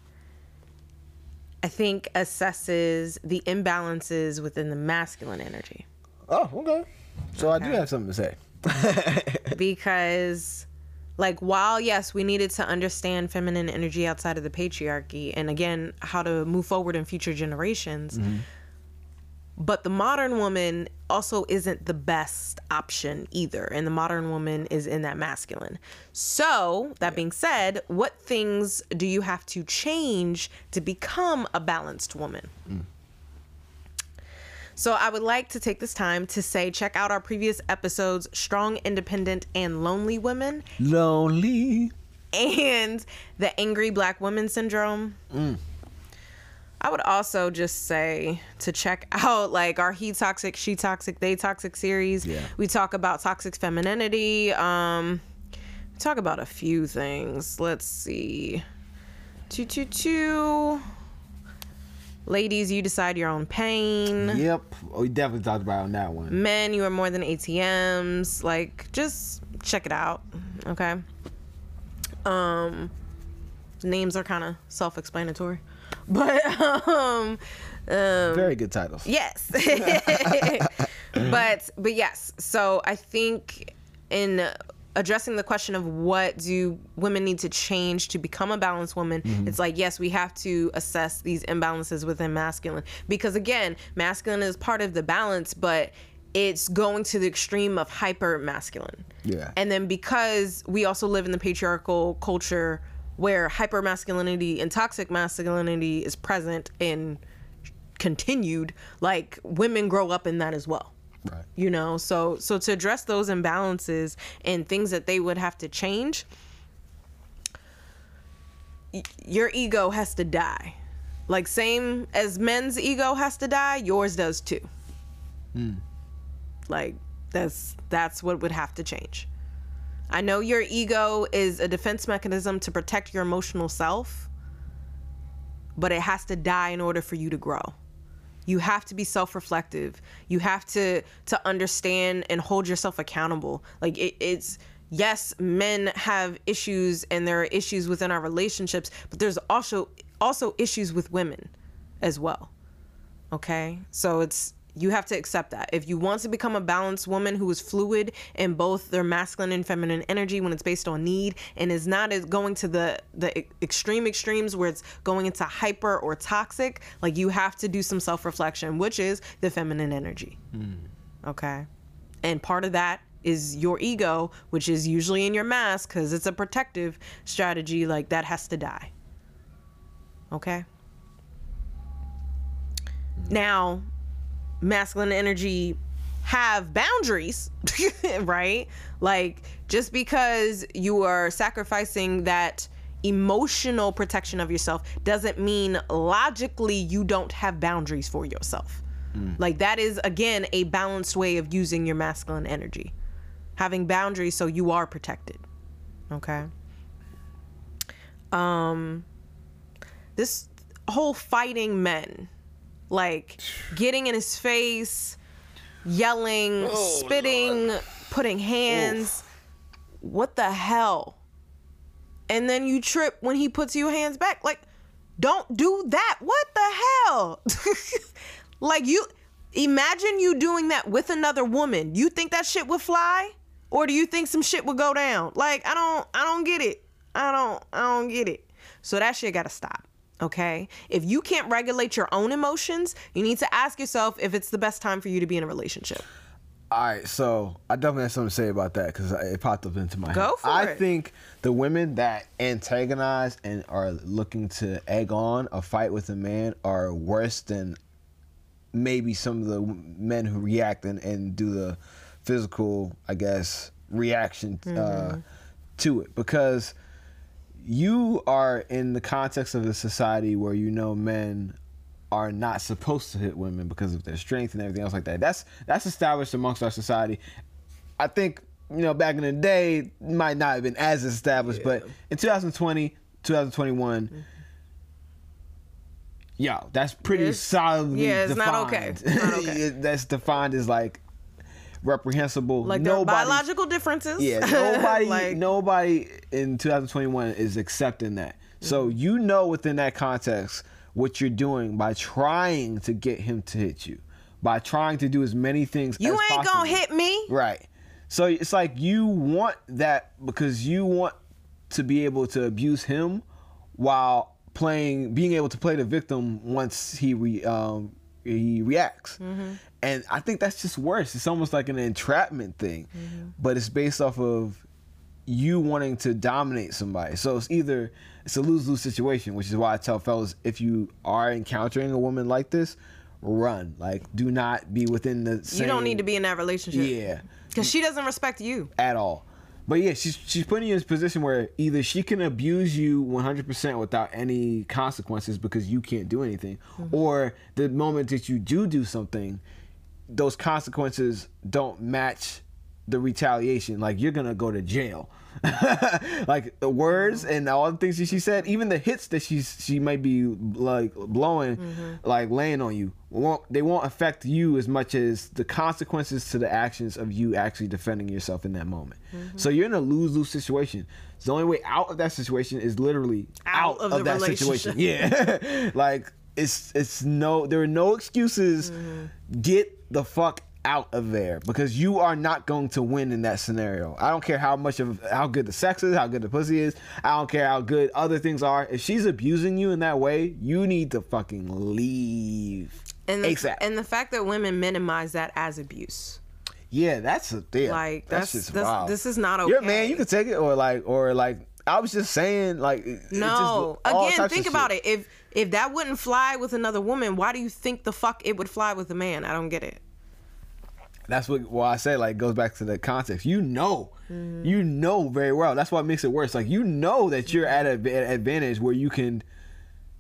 I think assesses the imbalances within the masculine energy.
Oh, okay. So I do have something to say.
because like while yes we needed to understand feminine energy outside of the patriarchy and again how to move forward in future generations mm-hmm. but the modern woman also isn't the best option either and the modern woman is in that masculine. So that being said what things do you have to change to become a balanced woman mm. So I would like to take this time to say check out our previous episodes Strong, Independent, and Lonely Women
Lonely.
and the Angry Black Woman Syndrome. I would also just say to check out like our He Toxic, She Toxic, They Toxic series.
Yeah.
We talk about toxic femininity. Um, talk about a few things. Let's see. Two, two, two. Ladies, you decide your own pain
Yep. Oh, we definitely talked about it on that one.
men you are more than atms like just check it out okay um names are kind of self-explanatory but um um
Very good titles.
yes but but yes so i think in addressing the question of what do women need to change to become a balanced woman mm-hmm. it's like yes we have to assess these imbalances within masculine because again masculine is part of the balance but it's going to the extreme of hyper masculine
Yeah.
and then because we also live in the patriarchal culture where hyper masculinity and toxic masculinity is present and continued, like women grow up in that as well.
Right.
You know, so so to address those imbalances and things that they would have to change, y- your ego has to die. Like same as men's ego has to die, yours does too. Hmm. Like that's that's what would have to change. I know your ego is a defense mechanism to protect your emotional self, but it has to die in order for you to grow. You have to be self-reflective. You have to to understand and hold yourself accountable. Like it, it's yes, men have issues and there are issues within our relationships, but there's also also issues with women as well. Okay? So it's you have to accept that. If you want to become a balanced woman who is fluid in both their masculine and feminine energy when it's based on need and is not as going to the the extreme extremes where it's going into hyper or toxic, like you have to do some self-reflection, which is the feminine energy. Hmm. Okay? And part of that is your ego, which is usually in your masc cuz it's a protective strategy like that has to die. Okay? Now, masculine energy have boundaries, right? Like just because you are sacrificing that emotional protection of yourself doesn't mean logically you don't have boundaries for yourself. Like that is again a balanced way of using your masculine energy. Having boundaries so you are protected. Okay? Um this whole fighting men like getting in his face, yelling, oh, spitting, putting hands. What the hell? And then you trip when he puts your hands back. Like, don't do that. What the hell? like you imagine you doing that with another woman. You think that shit would fly? Or do you think some shit would go down? Like, I don't I don't get it. I don't I don't get it. So that shit gotta stop. Okay? If you can't regulate your own emotions, you need to ask yourself if it's the best time for you to be in a relationship.
All right, so I definitely have something to say about that because it popped up into my
Go
head.
for
I
it.
think the women that antagonize and are looking to egg on a fight with a man are worse than maybe some of the men who react and, and do the physical, I guess, reaction uh,
Mm-hmm.
to it because you are in the context of a society where you know men are not supposed to hit women because of their strength and everything else like that. That's that's established amongst our society. I think you know back in the day might not have been as established, but in 2020, 2021. Yo, that's pretty
It's-
solidly
yeah, it's not
defined.
okay. It's not okay.
That's defined as like reprehensible.
Like there are
Nobody-
biological differences.
yeah, nobody,
Like-
nobody in 2021 is accepting that. So
Mm-hmm.
you know within that context what you're doing by trying to get him to hit you, by trying to do as many things.
You ain't
possible.
gonna hit me.
Right. So it's like you want that because you want to be able to abuse him while playing, being able to play the victim once he re, um, he reacts. Mm-hmm. And I think that's just worse. It's almost like an entrapment thing, mm-hmm. but it's based off of you wanting to dominate somebody. So it's either it's a lose lose situation, which is why I tell fellas if you are encountering a woman like this, run. Like do not be within the same
You don't need to be in that relationship.
Yeah.
Because she doesn't respect you.
At all. But yeah, she's she's putting you in a position where either she can abuse you 100% without any consequences because you can't do anything, mm-hmm. or the moment that you do do something, those consequences don't match the retaliation. Like you're gonna go to jail. like the words and all the things that she said, even the hits that she's she might be like blowing, mm-hmm. like laying on you, won't they won't affect you as much as the consequences to the actions of you actually defending yourself in that moment. Mm-hmm. So you're in a lose lose situation. The only way out of that situation is literally
Out
out,
of
of,
the
that situation. Yeah, like it's it's no there are no excuses. Mm-hmm. Get the fuck out of there because you are not going to win in that scenario. I don't care how much of how good the sex is, how good the pussy is. I don't care how good other things are. If she's abusing you in that way, you need to fucking leave.
And the,
ASAP.
and the fact that women minimize that as abuse.
Yeah, that's a yeah,
Like,
that's,
that's-
just
that's-
wild.
this is not
You're a man, you can take it or like or like I was just saying like
No.
just
Again, think about
shit.
it. If if that wouldn't fly with another woman, why do you think the fuck it would fly with a man? I don't get it.
That's what why I say like goes back to the context. You know,
Mm-hmm.
you know very well. That's what makes it worse. Like you know that you're at an advantage where you can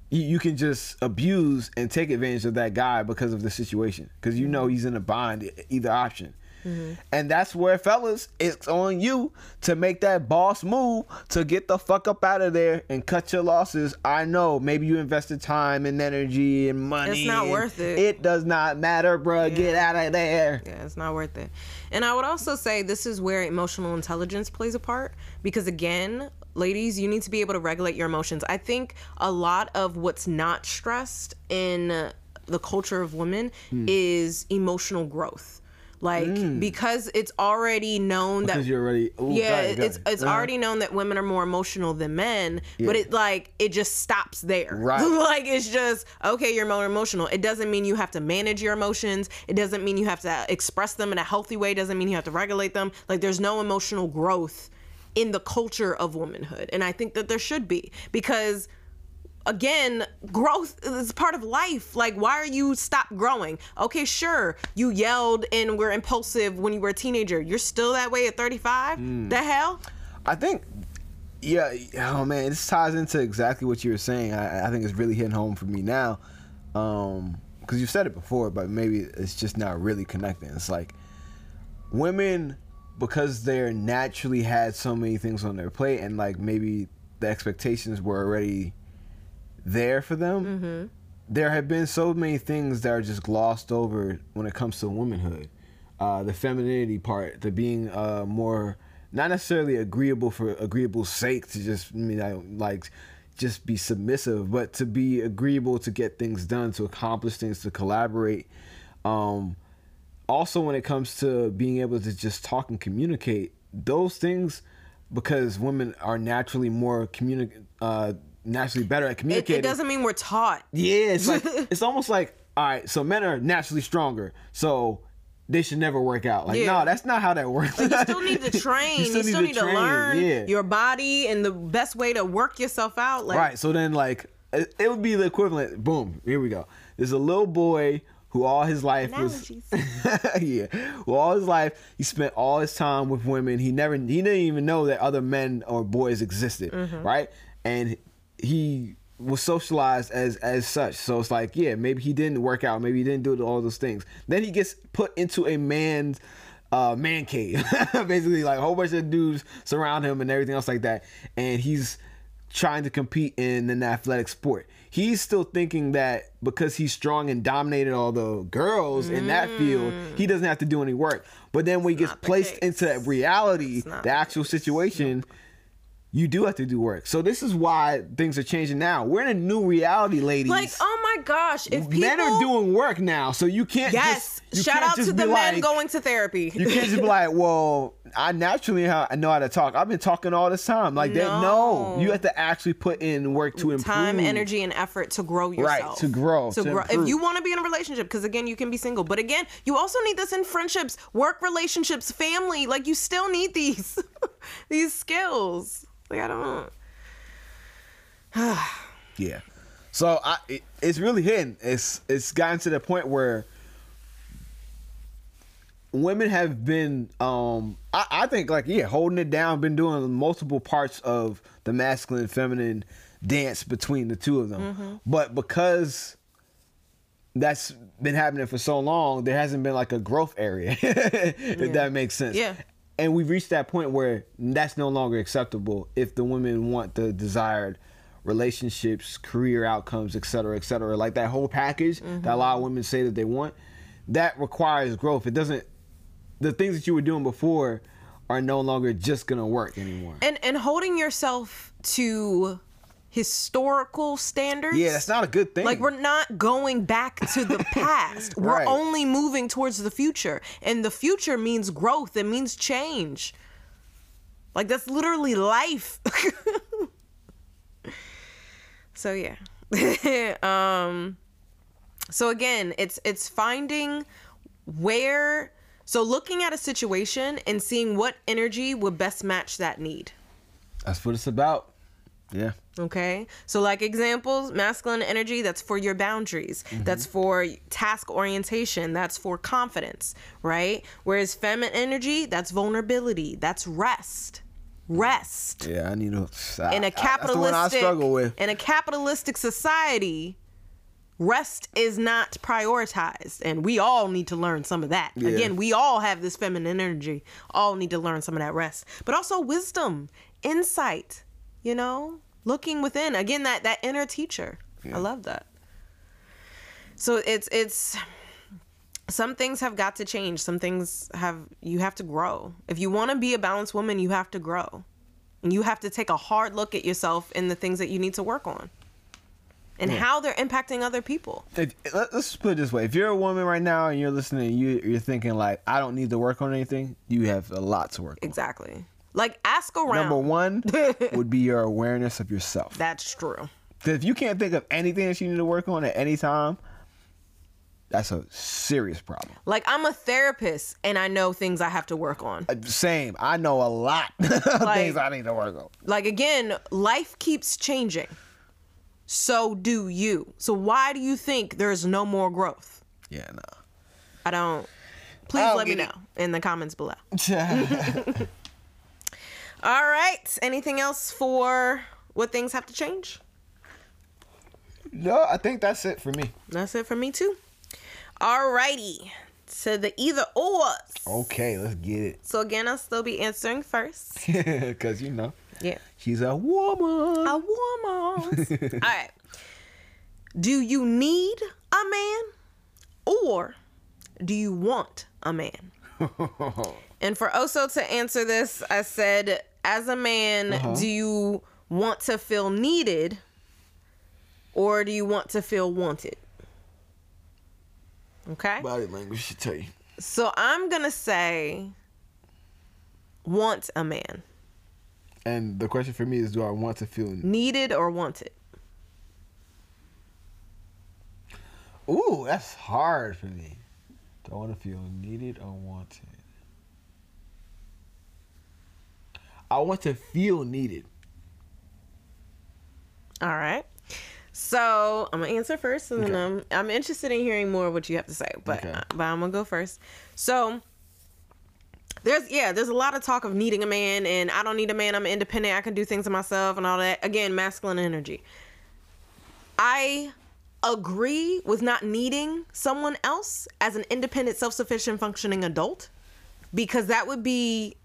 you, you can just abuse and take advantage of that guy because of the situation because you know he's in a bind either option and that's where fellas it's on you to make that boss move to get the fuck up out of there and cut your losses i know maybe you invested time and energy and money
It's not worth it.
it does not matter bruh get out of there
Yeah, it's not worth it. And I would also say this is where emotional intelligence plays a part because again, ladies, you need to be able to regulate your emotions. I think a lot of what's not stressed in the culture of women
Hmm.
is emotional growth. Like because it's already known
because
that
you're already ooh,
yeah,
it,
it's
it.
it's
Uh-huh.
already known that women are more emotional than men, but it like it just stops there.
Right.
like it's just okay, you're more emotional. It doesn't mean you have to manage your emotions. It doesn't mean you have to express them in a healthy way. It doesn't mean you have to regulate them. Like there's no emotional growth in the culture of womanhood, and I think that there should be because again, growth is part of life. Like, why are you stop growing? Okay, sure, you yelled and were impulsive when you were a teenager. You're still that way at 35? The hell?
I think, yeah. Oh man, this ties into exactly what you were saying. I, I think it's really hitting home for me now, um, because you've said it before, but maybe it's just not really connecting. It's like women, because they're naturally had so many things on their plate, and like maybe the expectations were already there for them. There have been so many things that are just glossed over when it comes to womanhood uh, the femininity part, the being uh, more not necessarily agreeable for agreeable sake to just I mean I, like just be submissive, but to be agreeable to get things done, to accomplish things, to collaborate. Um, also, when it comes to being able to just talk and communicate, those things, because women are naturally more communi- uh, naturally better at
It,
communicating.
it doesn't mean we're taught.
Yeah, it's like it's almost like all right. So men are naturally stronger, so they should never work out. Like
Yeah.
no, that's not how that works.
You still need to train. you still, need, to,
train,
learn
Yeah.
your body and the best way to work yourself out. Like,
right. So then, like, it, it would be the equivalent. Boom. Here we go. There's a little boy who all his life
Analogies.
was yeah. Well, all his life he spent all his time with women. He never he didn't even know that other men or boys existed,
Mm-hmm.
right? And he was socialized as as such. So it's like, yeah, maybe he didn't work out, maybe he didn't do all those things. Then he gets put into a man's uh man cave. Basically like a whole bunch of dudes surround him and everything else like that. And he's trying to compete in an athletic sport. He's still thinking that because he's strong and dominated all the girls in that field, he doesn't have to do any work. But then when he gets placed
case.
into that reality, the
the
actual situation, you do have to do work. So this is why things are changing now. We're in a new reality, ladies.
like, oh my gosh, if people,
men are doing work now, so you can't
yes,
just you
shout
can't
out
just
to the men
like-
going to therapy.
you can't just be like, well, I naturally ha- I know how to talk. I've been talking all this time. Like that. No,
No.
you have to actually put in work to improve.
time, energy, and effort to grow yourself.
to grow,
To
to
grow. If you want to be in a relationship, because again, you can be single, but again, you also need this in friendships, work relationships, family. Like you still need these these skills. Like I don't. Know.
Yeah. So I, it, it's really hitting. It's it's gotten to the point where women have been, um, I, I think like yeah, holding it down, been doing multiple parts of the masculine feminine dance between the two of them,
Mm-hmm.
but because that's been happening for so long, there hasn't been like a growth area, if that makes sense.
Yeah.
And we've reached that point where that's no longer acceptable if the women want the desired relationships, career outcomes, et cetera, et cetera. Like that whole package that a lot of women say that they want, that requires growth. It doesn't, the things that you were doing before are no longer just gonna work anymore.
And and holding yourself to historical standards.
Yeah, that's not a good thing.
Like we're not going back to the past. We're
Right.
only moving towards the future. And the future means growth. It means change. Like that's literally life. so yeah. um so again, it's it's finding where so looking at a situation and seeing what energy would best match that need.
That's what it's about. Yeah.
Okay. So, like examples, masculine energy, that's for your boundaries, mm-hmm. that's for task orientation, that's for confidence, right? Whereas feminine energy, that's vulnerability, that's rest. rest.
Yeah, I need to.
In a
That's the one I struggle with.
in a capitalistic society, rest is not prioritized and we all need to learn some of that.
Yeah.
Again, we all have this feminine energy. All need to learn some of that rest. But also wisdom, insight, you know? Looking within. Again, that that inner teacher. I love that. So it's it's some things have got to change. Some things have you have to grow. If you want to be a balanced woman, you have to grow. And you have to take a hard look at yourself and the things that you need to work on. And how they're impacting other people.
If, let- let's put it this way: if you're a woman right now and you're listening, you you're thinking like, I don't need to work on anything. You have a lot to work on.
Like ask around.
Number one would be your awareness of yourself.
That's true.
if you can't think of anything that you need to work on at any time, that's a serious problem.
Like I'm a therapist and I know things I have to work on.
Uh, Same. I know a lot of
Like-
things I need to work on.
Like again, life keeps changing. So do you. So why do you think there's no more growth?
Yeah, no.
I don't. Please
I don't
let me
get
know in the comments below. All right. Anything else for what things have to change?
no, I think that's it for me.
That's it for me too. All righty. To the either ors.
Okay, let's get it.
So again, I'll still be answering first.
it. Because, you know,
Yeah.
she's a woman.
A woman. All right. Do you need a man or do you want a man? and for Oso to answer this, I said, as a man, uh-huh. do you want to feel needed or do you want to feel wanted? Okay.
Body language should tell you.
So I'm going to say want a man.
And the question for me is do I want to feel.
Needed or wanted?
Ooh, that's hard for me. Do I want to feel needed or wanted? I want to feel needed.
All right. So I'm gonna answer first, and then I'm I'm interested in hearing more of what you have to say. But
Okay.
Uh, but I'm gonna go first. So there's yeah, there's a lot of talk of needing a man, and I don't need a man. I'm independent. I can do things to myself, and all that. Again, masculine energy. I agree with not needing someone else as an independent, self-sufficient, functioning adult, because that would be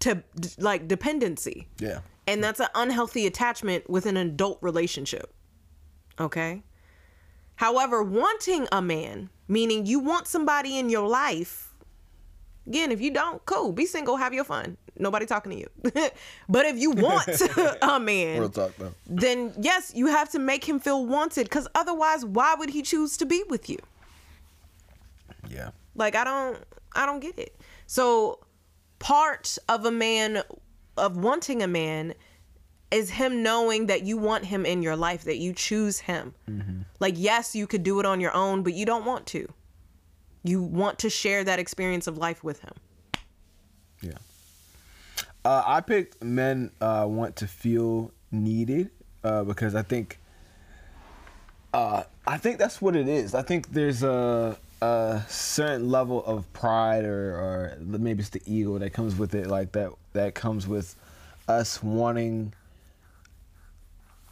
to like dependency.
Yeah.
And that's an unhealthy attachment with an adult relationship. Okay? However, wanting a man, meaning you want somebody in your life, again, if you don't, cool, be single, have your fun. Nobody talking to you. but if you want a man,
Real talk though.
then yes, you have to make him feel wanted because otherwise, why would he choose to be with you?
Yeah.
Like I don't I don't get it. So part of a man of wanting a man is him knowing that you want him in your life, that you choose him. Like yes, you could do it on your own, but you don't want to. You want to share that experience of life with him.
Yeah. Uh, I picked men uh, want to feel needed uh, because I think uh, I think that's what it is. I think there's a, a certain level of pride or, or maybe it's the ego that comes with it, like that that comes with us wanting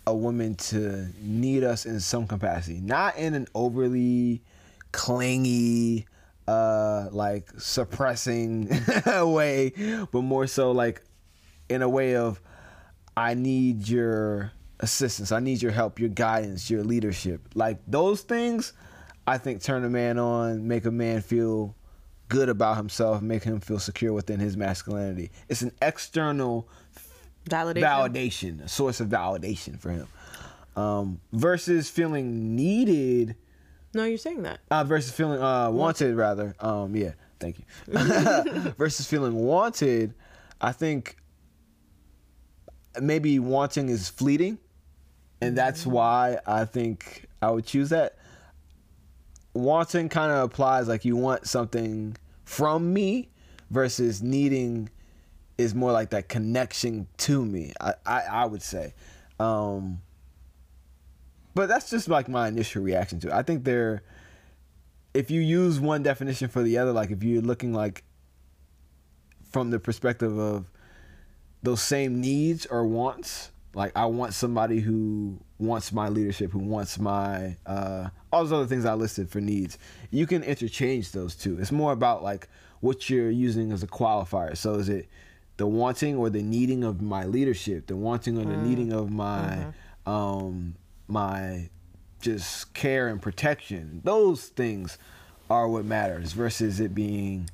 a woman to need us in some capacity, not in an overly clingy, uh, like suppressing way, but more so like in a way of I need your assistance, I need your help, your guidance, your leadership. Like those things, I think turn a man on, make a man feel good about himself, make him feel secure within his masculinity. It's an external
Validation.
validation, a source of validation for him. Um, versus feeling needed,
no, you're saying that.
uh, versus feeling uh, wanted, rather. Um, yeah, thank you. versus feeling wanted, I think maybe wanting is fleeting, and that's why I think I would choose that. Wanting kind of applies like you want something from me, versus needing is more like that connection to me. I I, I would say. Um, but that's just like my initial reaction to it. I think they're if you use one definition for the other, like if you're looking like from the perspective of those same needs or wants. Like I want somebody who wants my leadership, who wants my uh, all those other things I listed for needs. You can interchange those two. It's more about like what you're using as a qualifier. So is it the wanting or the needing of my leadership, the wanting or the needing of my um my just care and protection. Those things are what matters versus it being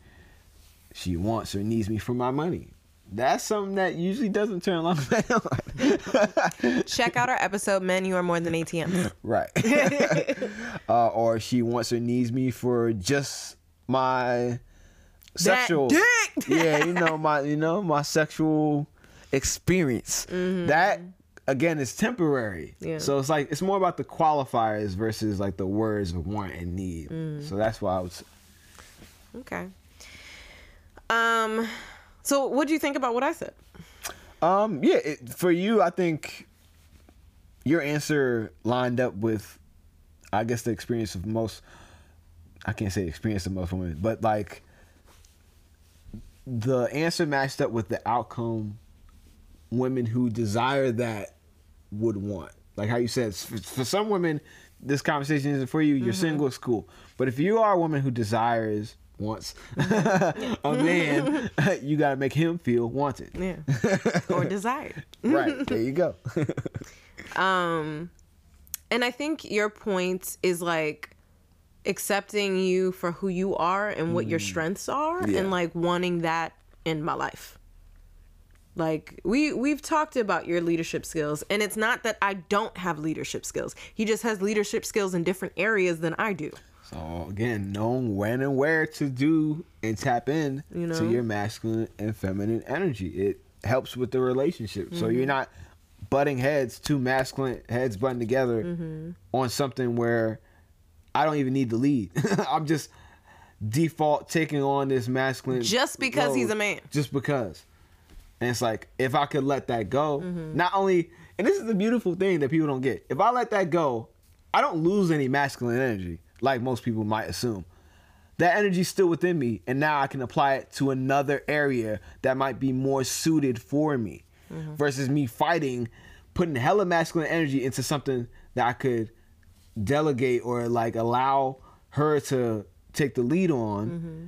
she wants or needs me for my money. That's something that usually doesn't turn a lot of men on.
Check out our episode, Men, You Are More Than ATMs.
right. uh, or she wants or needs me for just my sexual
dick!
yeah, you know, my you know, my sexual experience. That again is temporary.
Yeah.
So it's like it's more about the qualifiers versus like the words of want and need. So that's why I was
Okay. Um, so what do you think about what I said?
Um, yeah, it, for you, I think your answer lined up with, I guess, the experience of most. I can't say experience of most women, but like the answer matched up with the outcome women who desire that would want. Like how you said, for, for some women, this conversation isn't for you. You're single, it's cool. But if you are a woman who desires, wants a man, you got to make him feel wanted.
Yeah. or desired.
right there you go
Um, and I think your point is like accepting you for who you are and what your strengths are
Mm. Yeah.
and like wanting that in my life. Like we we've talked about your leadership skills and it's not that I don't have leadership skills. He just has leadership skills in different areas than I do.
So again knowing when and where to do and tap in
You know?
to your masculine and feminine energy it helps with the relationship so
Mm-hmm.
you're not butting heads two masculine heads butting together
Mm-hmm.
on something where i don't even need to lead i'm just default taking on this masculine
Just because he's a man.
just because and it's like if i could let that go
Mm-hmm.
not only and this is the beautiful thing that people don't get if i let that go i don't lose any masculine energy like most people might assume. That energy's still within me and now i can apply it to another area that might be more suited for me mm-hmm. versus me fighting putting hella masculine energy into something that i could delegate or like allow her to take the lead on mm-hmm.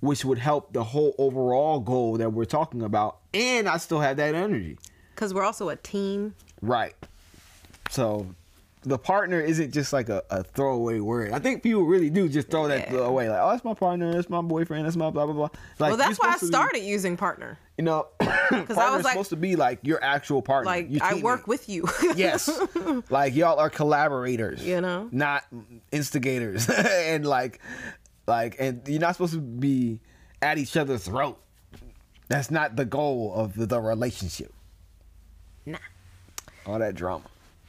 which would help the whole overall goal that we're talking about and i still have that energy.
Cause we're also a team.
right. So the partner isn't just like a, a throwaway word. I think people really do just throw that away like oh that's my partner that's my boyfriend that's my blah blah blah. Like
well, that's why I
to be-
started using partner.
you know because
I was like-
supposed to be like your actual partner
Like I work with you.
yes. Like y'all are collaborators
You know?
not instigators. And like like and you're not supposed to be at each other's throat. That's not the goal of the, the relationship.
Nah.
all that drama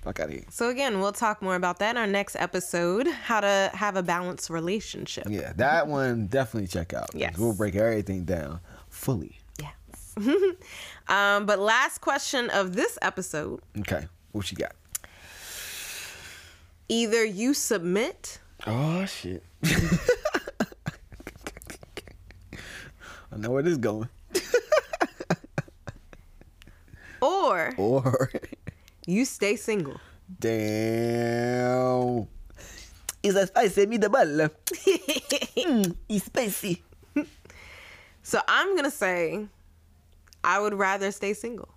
fuck out of here
So again, we'll talk more about that in our next episode. How to have a balanced relationship.
yeah that one definitely check out.
Yes.
we'll break everything down fully
Yes. um, but last question of this episode:
okay what you got
either you submit
oh shit i know where this is going
or
or
you stay single.
Damn. It's a spicy meatball. mm, it's spicy.
So I'm gonna say, I would rather stay single.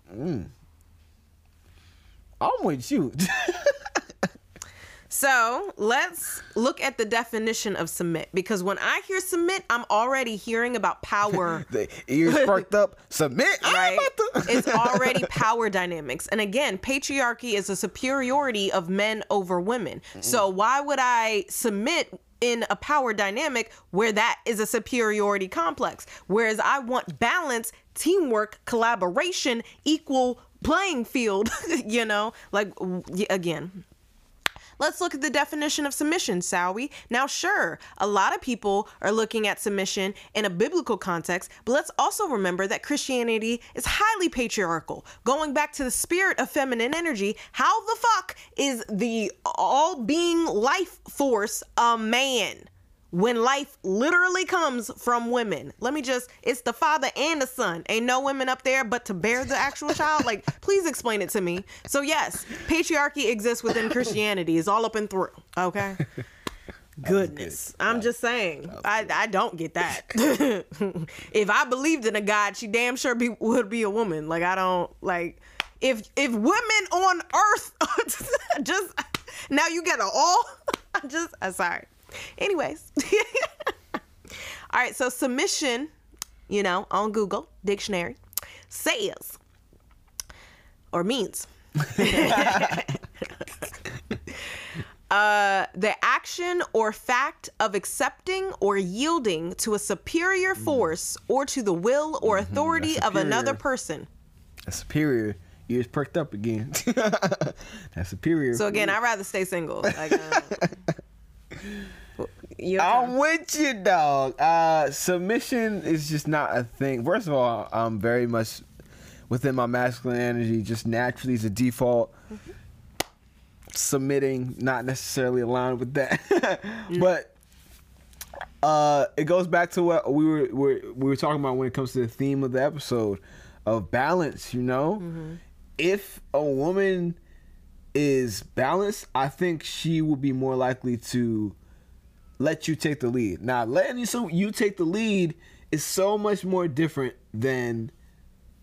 I'm with you.
So let's look at the definition of submit because when I hear submit, I'm already hearing about power.
the ears perked up. Submit.
Right?
about to-
it's already power dynamics. And again, patriarchy is a superiority of men over women. So why would I submit in a power dynamic where that is a superiority complex? Whereas I want balance, teamwork, collaboration, equal playing field, you know? Like again, Let's look at the definition of submission, shall we? Now, sure, a lot of people are looking at submission in a biblical context, but let's also remember that Christianity is highly patriarchal. Going back to the spirit of feminine energy, how the fuck is the all being life force a man? When life literally comes from women. Let me just, it's the father and the son. Ain't no women up there but to bear the actual child. Like, please explain it to me. So, yes, patriarchy exists within Christianity, it's all up and through. Okay. Goodness. I'm just saying. I, I don't get that. if I believed in a God, she damn sure be, would be a woman. Like, I don't, like, if if women on earth just now you get a all just uh, sorry anyways all right so submission you know on google dictionary says or means uh, the action or fact of accepting or yielding to a superior force or to the will or authority of another person
That's superior. Ears perked up again. That's superior.
So again, I'd rather stay single. Like, uh, your
I'm with you, dog. Uh, submission is just not a thing. First of all, I'm very much within my masculine energy, just naturally as a default. Submitting, not necessarily aligned with that, but uh, it goes back to what we were, we we were talking about when it comes to the theme of the episode of balance. You know, if a woman is balanced, I think she will be more likely to let you take the lead. Now, letting you so you take the lead is so much more different than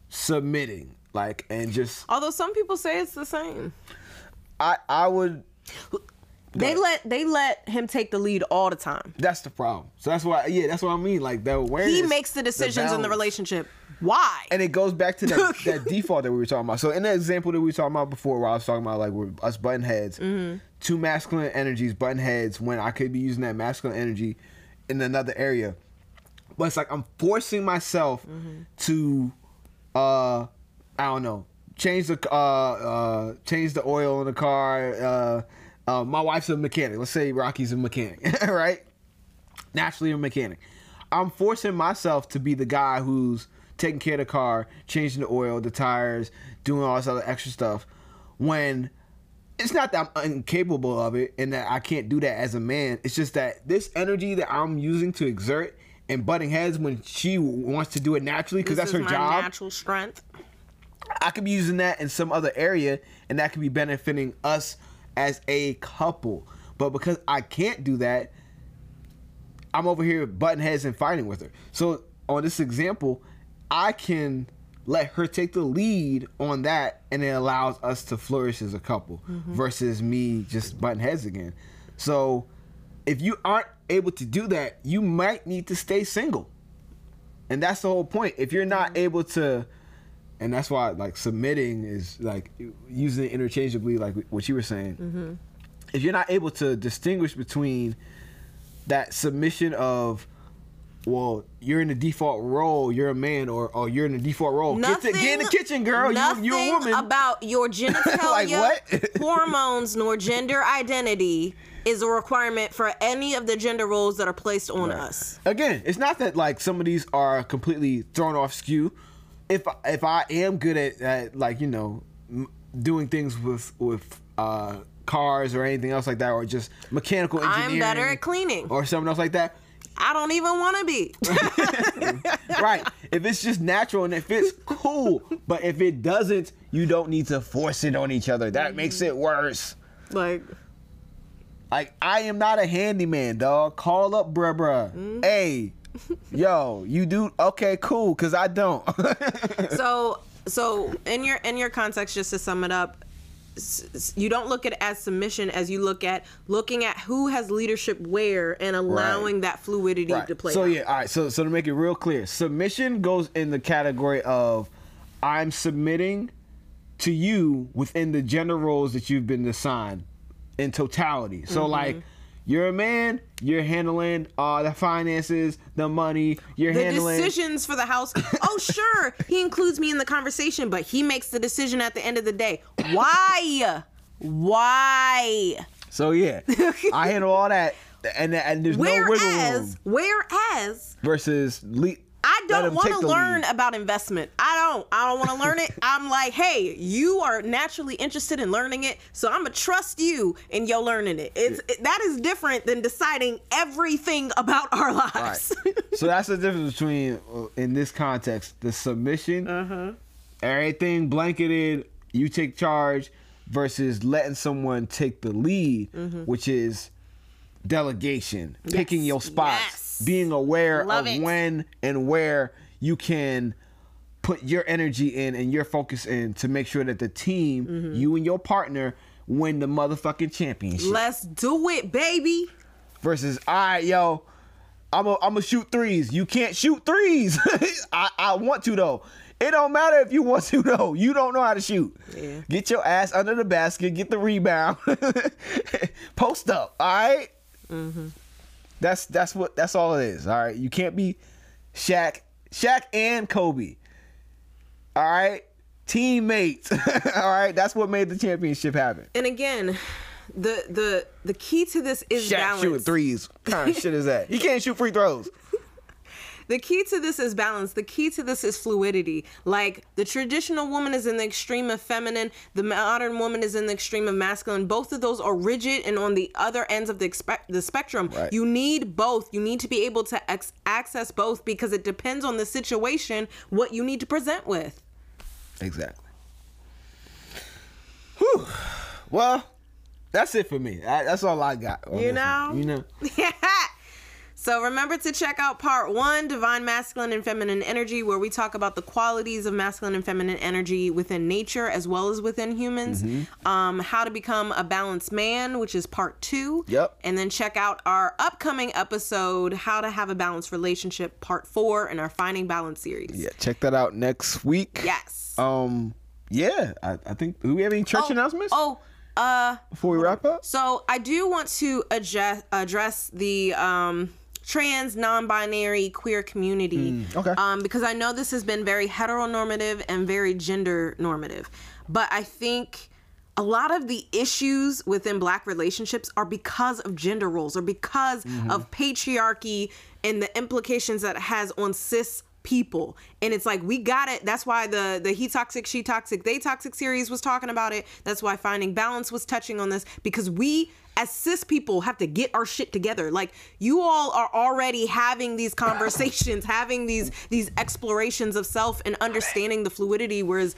submitting. Like and just
Although some people say it's the same.
I I would
They
ahead.
let they let him take the lead all the time.
that's the problem. So that's why yeah, that's what I mean. Like the awareness.
He makes the decisions in the relationship. Why?
And it goes back to that, that default that we were talking about. So in the example that we were talking about before, where I was talking about like we're us button heads,
Mm-hmm.
two masculine energies button heads when I could be using that masculine energy in another area. But it's like I'm forcing myself
Mm-hmm.
to, uh, I don't know, change the uh, uh, change the oil in the car. Uh, uh, my wife's a mechanic. Let's say Rocky's a mechanic, right? naturally a mechanic. I'm forcing myself to be the guy who's taking care of the car, changing the oil, the tires, doing all this other extra stuff. When it's not that I'm incapable of it and that I can't do that as a man. It's just that this energy that I'm using to exert and butting heads when she wants to do it naturally because that's her
my
job.
natural strength.
I could be using that in some other area and that could be benefiting us as a couple. But because I can't do that, I'm over here butting heads and fighting with her. So on this example, I can let her take the lead on that and it allows us to flourish as a couple mm-hmm. versus me just butting heads again. So if you aren't able to do that, you might need to stay single. And that's the whole point. If you're not able to and that's why like submitting is like using it interchangeably like what you were saying mm-hmm. if you're not able to distinguish between that submission of well you're in the default role you're a man or, or you're in the default role get, to, get in the kitchen girl you,
Nothing
you're a woman
about your genitalia,
Like what?
hormones, nor gender identity is a requirement for any of the gender roles that are placed on us.
again it's not that like some of these are completely thrown off skew if if i am good at, at like you know m- doing things with with uh cars or anything else like that or just mechanical engineering
I'm better at cleaning.
or something else like that
I don't even want to be.
right. If it's just natural and if it's cool. But if it doesn't, you don't need to force it on each other. That makes it worse.
like,
Like I am not a handyman, dog. Call up, bruh, bruh. Mm. Hey, yo, you do okay, cool? Cause I don't.
so so in your in your context just to sum it up you don't look at it as submission as you look at looking at who has leadership where and allowing that fluidity
Right.
to play
So
out.
yeah, all right. So so to make it real clear, submission goes in the category of I'm submitting to you within the gender roles that you've been assigned in totality.
Mm-hmm.
So like you're a man, you're handling uh the finances, the money, you're handling
the
handling
decisions for the house. Oh, sure, he includes me in the conversation, but he makes the decision at the end of the day. Why? Why?
So yeah, I handle all that and and there's no wiggle room
Whereas, whereas
versus le-
I don't want to learn
lead.
about investment. I don't. I don't want to learn it. I'm like, hey, you are naturally interested in learning it, so I'm gonna trust you in your learning it. It's it, that is different than deciding everything about our
Right.
lives.
so that's the difference between, uh, in this context, the submission,
Uh-huh.
everything blanketed, you take charge, versus letting someone take the lead, which is delegation, picking
Mm-hmm.
Your spots,
Yes.
Being aware
Love
of
it.
when and where you can put your energy in and your focus in to make sure that the team,
Mm-hmm.
you and your partner, win the motherfucking championship
Let's do it, baby.
versus all right, yo, I'm I'm gonna shoot threes. You can't shoot threes. I, I want to though. It don't matter if you want to though. You don't know how to shoot.
Yeah.
Get your ass under the basket. Get the rebound. Post up. All right? That's that's what that's all it is. All right. You can't be Shaq, Shaq and Kobe. All right. Teammates. all right. That's what made the championship happen.
And again, the the the key to this is
Shaq
balance.
shooting threes. What kind of shit is that? He can't shoot free throws.
The key to this is balance. The key to this is fluidity. Like the traditional woman is in the extreme of feminine, the modern woman is in the extreme of masculine. Both of those are rigid and on the other ends of the expe- the spectrum.
Right.
You need both. You need to be able to ex- access both because it depends on the situation what you need to present with.
Exactly. Whew. Well, that's it for me. I, that's all I got.
You know?
one. You know.
So remember to check out part one, Divine Masculine and Feminine Energy, where we talk about the qualities of masculine and feminine energy within nature as well as within humans.
Mm-hmm.
Um, how to become a balanced man, which is part two.
Yep.
And then check out our upcoming episode, How to Have a Balanced Relationship, part four, in our Finding Balance series.
Yeah, check that out next week.
Yes.
Um. Yeah, I, I think. Do we have any church
Oh,
announcements
Oh, uh,
before we wrap up?
So I do want to address address the um, trans, non-binary, queer community.
okay.
Um, because I know this has been very heteronormative and very gender normative, but I think a lot of the issues within black relationships are because of gender roles or because of patriarchy and the implications that it has on cis people. And it's like we got it. That's why the the he toxic she toxic they toxic series was talking about it. That's why finding balance was touching on this because we as cis people have to get our shit together. Like you all are already having these conversations having these these explorations of self and understanding the fluidity whereas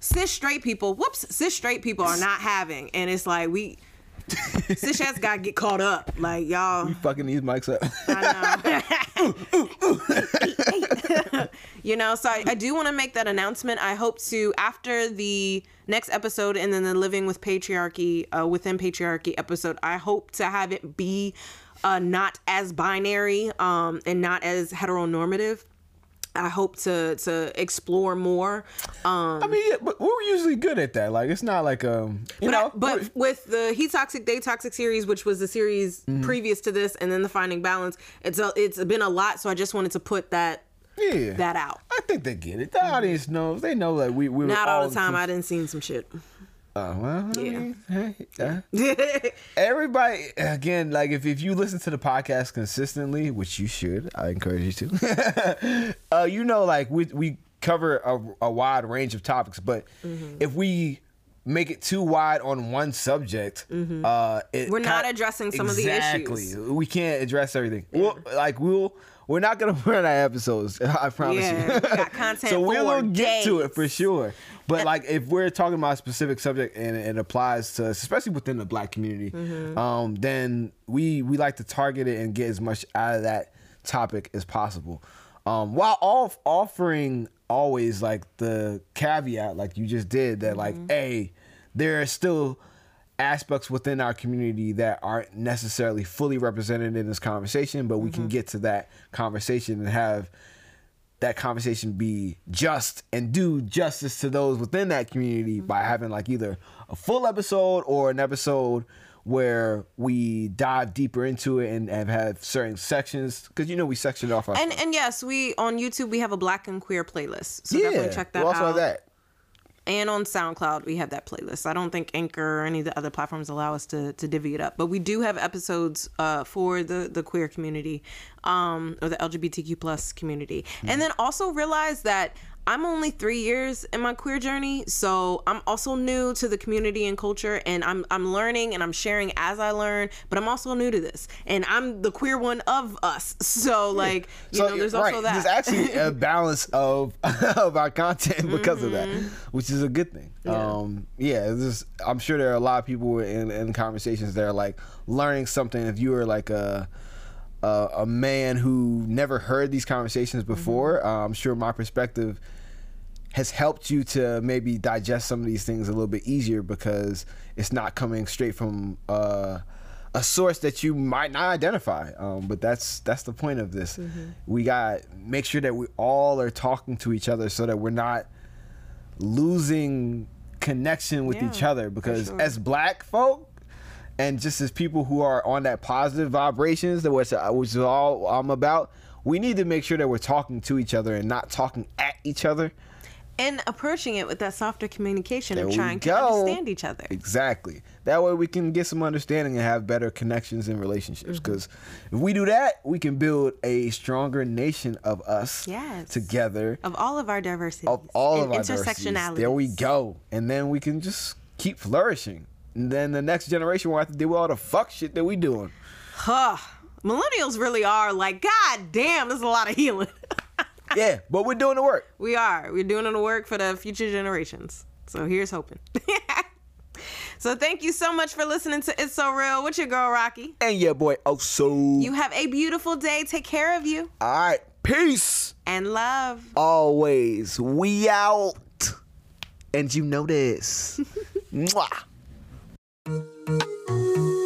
cis straight people whoops cis straight people are not having. And it's like we cis ass gotta get caught up like y'all You
Fucking these mics up.
I know. you know, so I, I do want to make that announcement. I hope to, after the next episode and then the Living with Patriarchy, uh, within Patriarchy episode, I hope to have it be uh, not as binary um, and not as heteronormative. I hope to to explore more. Um,
I mean, yeah, but we're usually good at that. Like, it's not like um, you
but, I-
know,
but with the He Toxic They Toxic series, which was the series
Mm-hmm.
previous to this, and then the Finding Balance, it's a, it's been a lot. So I just wanted to put that
yeah,
that out.
I think they get it. The audience knows. They know that we we were
Not all the time. I didn't seen some shit.
Uh, well, I
Yeah.
hey, uh, everybody again like if, if you listen to the podcast consistently which you should i encourage you to uh you know like we we cover a, a wide range of topics but
Mm-hmm.
if we make it too wide on one subject uh it
Mm-hmm. We're not addressing some of the
exactly
issues.
we can't address everything we'll, like we'll we're not gonna run of episodes i promise
Yeah,
you
we got content
so we'll get to it for sure but like if we're talking about a specific subject and it applies to us, especially within the black community
Mm-hmm.
um then we we like to target it and get as much out of that topic as possible um while off offering always like the caveat like you just did that like
Mm-hmm.
hey there are still aspects within our community that aren't necessarily fully represented in this conversation but we
Mm-hmm.
can get to that conversation and have that conversation be just and do justice to those within that community by having like either a full episode or an episode where we dive deeper into it and, have certain sections because you know we section off our
And and yes, we on YouTube we have a Black and Queer playlist. So
yeah
definitely check that
we also
out.
have that
and on SoundCloud we have that playlist. I don't think Anchor or any of the other platforms allow us to to divvy it up, but we do have episodes uh, for the the queer community um, or the LGBTQ plus community, and then also realize that I'm only three years in my queer journey, so I'm also new to the community and culture, and I'm I'm learning and I'm sharing as I learn. But I'm also new to this, and I'm the queer one of us. So like, you
so
know, there's
right,
also that.
there's actually a balance of of our content because of that,
Mm-hmm.
which is a good thing. Yeah, um, yeah just, I'm sure there are a lot of people in, in conversations that are like learning something. If you are like a a, a man who never heard these conversations before,
Mm-hmm.
uh, I'm sure my perspective has helped you to maybe digest some of these things a little bit easier because it's not coming straight from uh, a source that you might not identify. Um, but that's that's the point of this. We got make sure that we all are talking to each other so that we're not losing connection with
Yeah,
each other because
sure.
as black folk and just as people who are on that positive vibrations that which, which is all I'm about we need to make sure that we're talking to each other and not talking at each other
and approaching it with that softer communication
There
of trying to understand each other.
exactly that way we can get some understanding and have better connections and relationships
Mm-hmm.
because if we do that we can build a stronger nation of us
Yes.
together
Of all of our diversity,
of all of our
intersectionality.
There we go. And then we can just keep flourishing. And then the next generation will have to deal with all the fuck shit that we doing.
Huh. Millennials really are like, God damn, there's a lot of healing.
Yeah, but we're doing the work.
we are. We're doing the work for the future generations. So here's hoping. so thank you so much for listening to It's So Real with your girl Rocky.
And yeah, boy, oh so.
You have a beautiful day. Take care of you
all right, peace.
and love.
Always, we out. And you know this. Mwah. Thank you.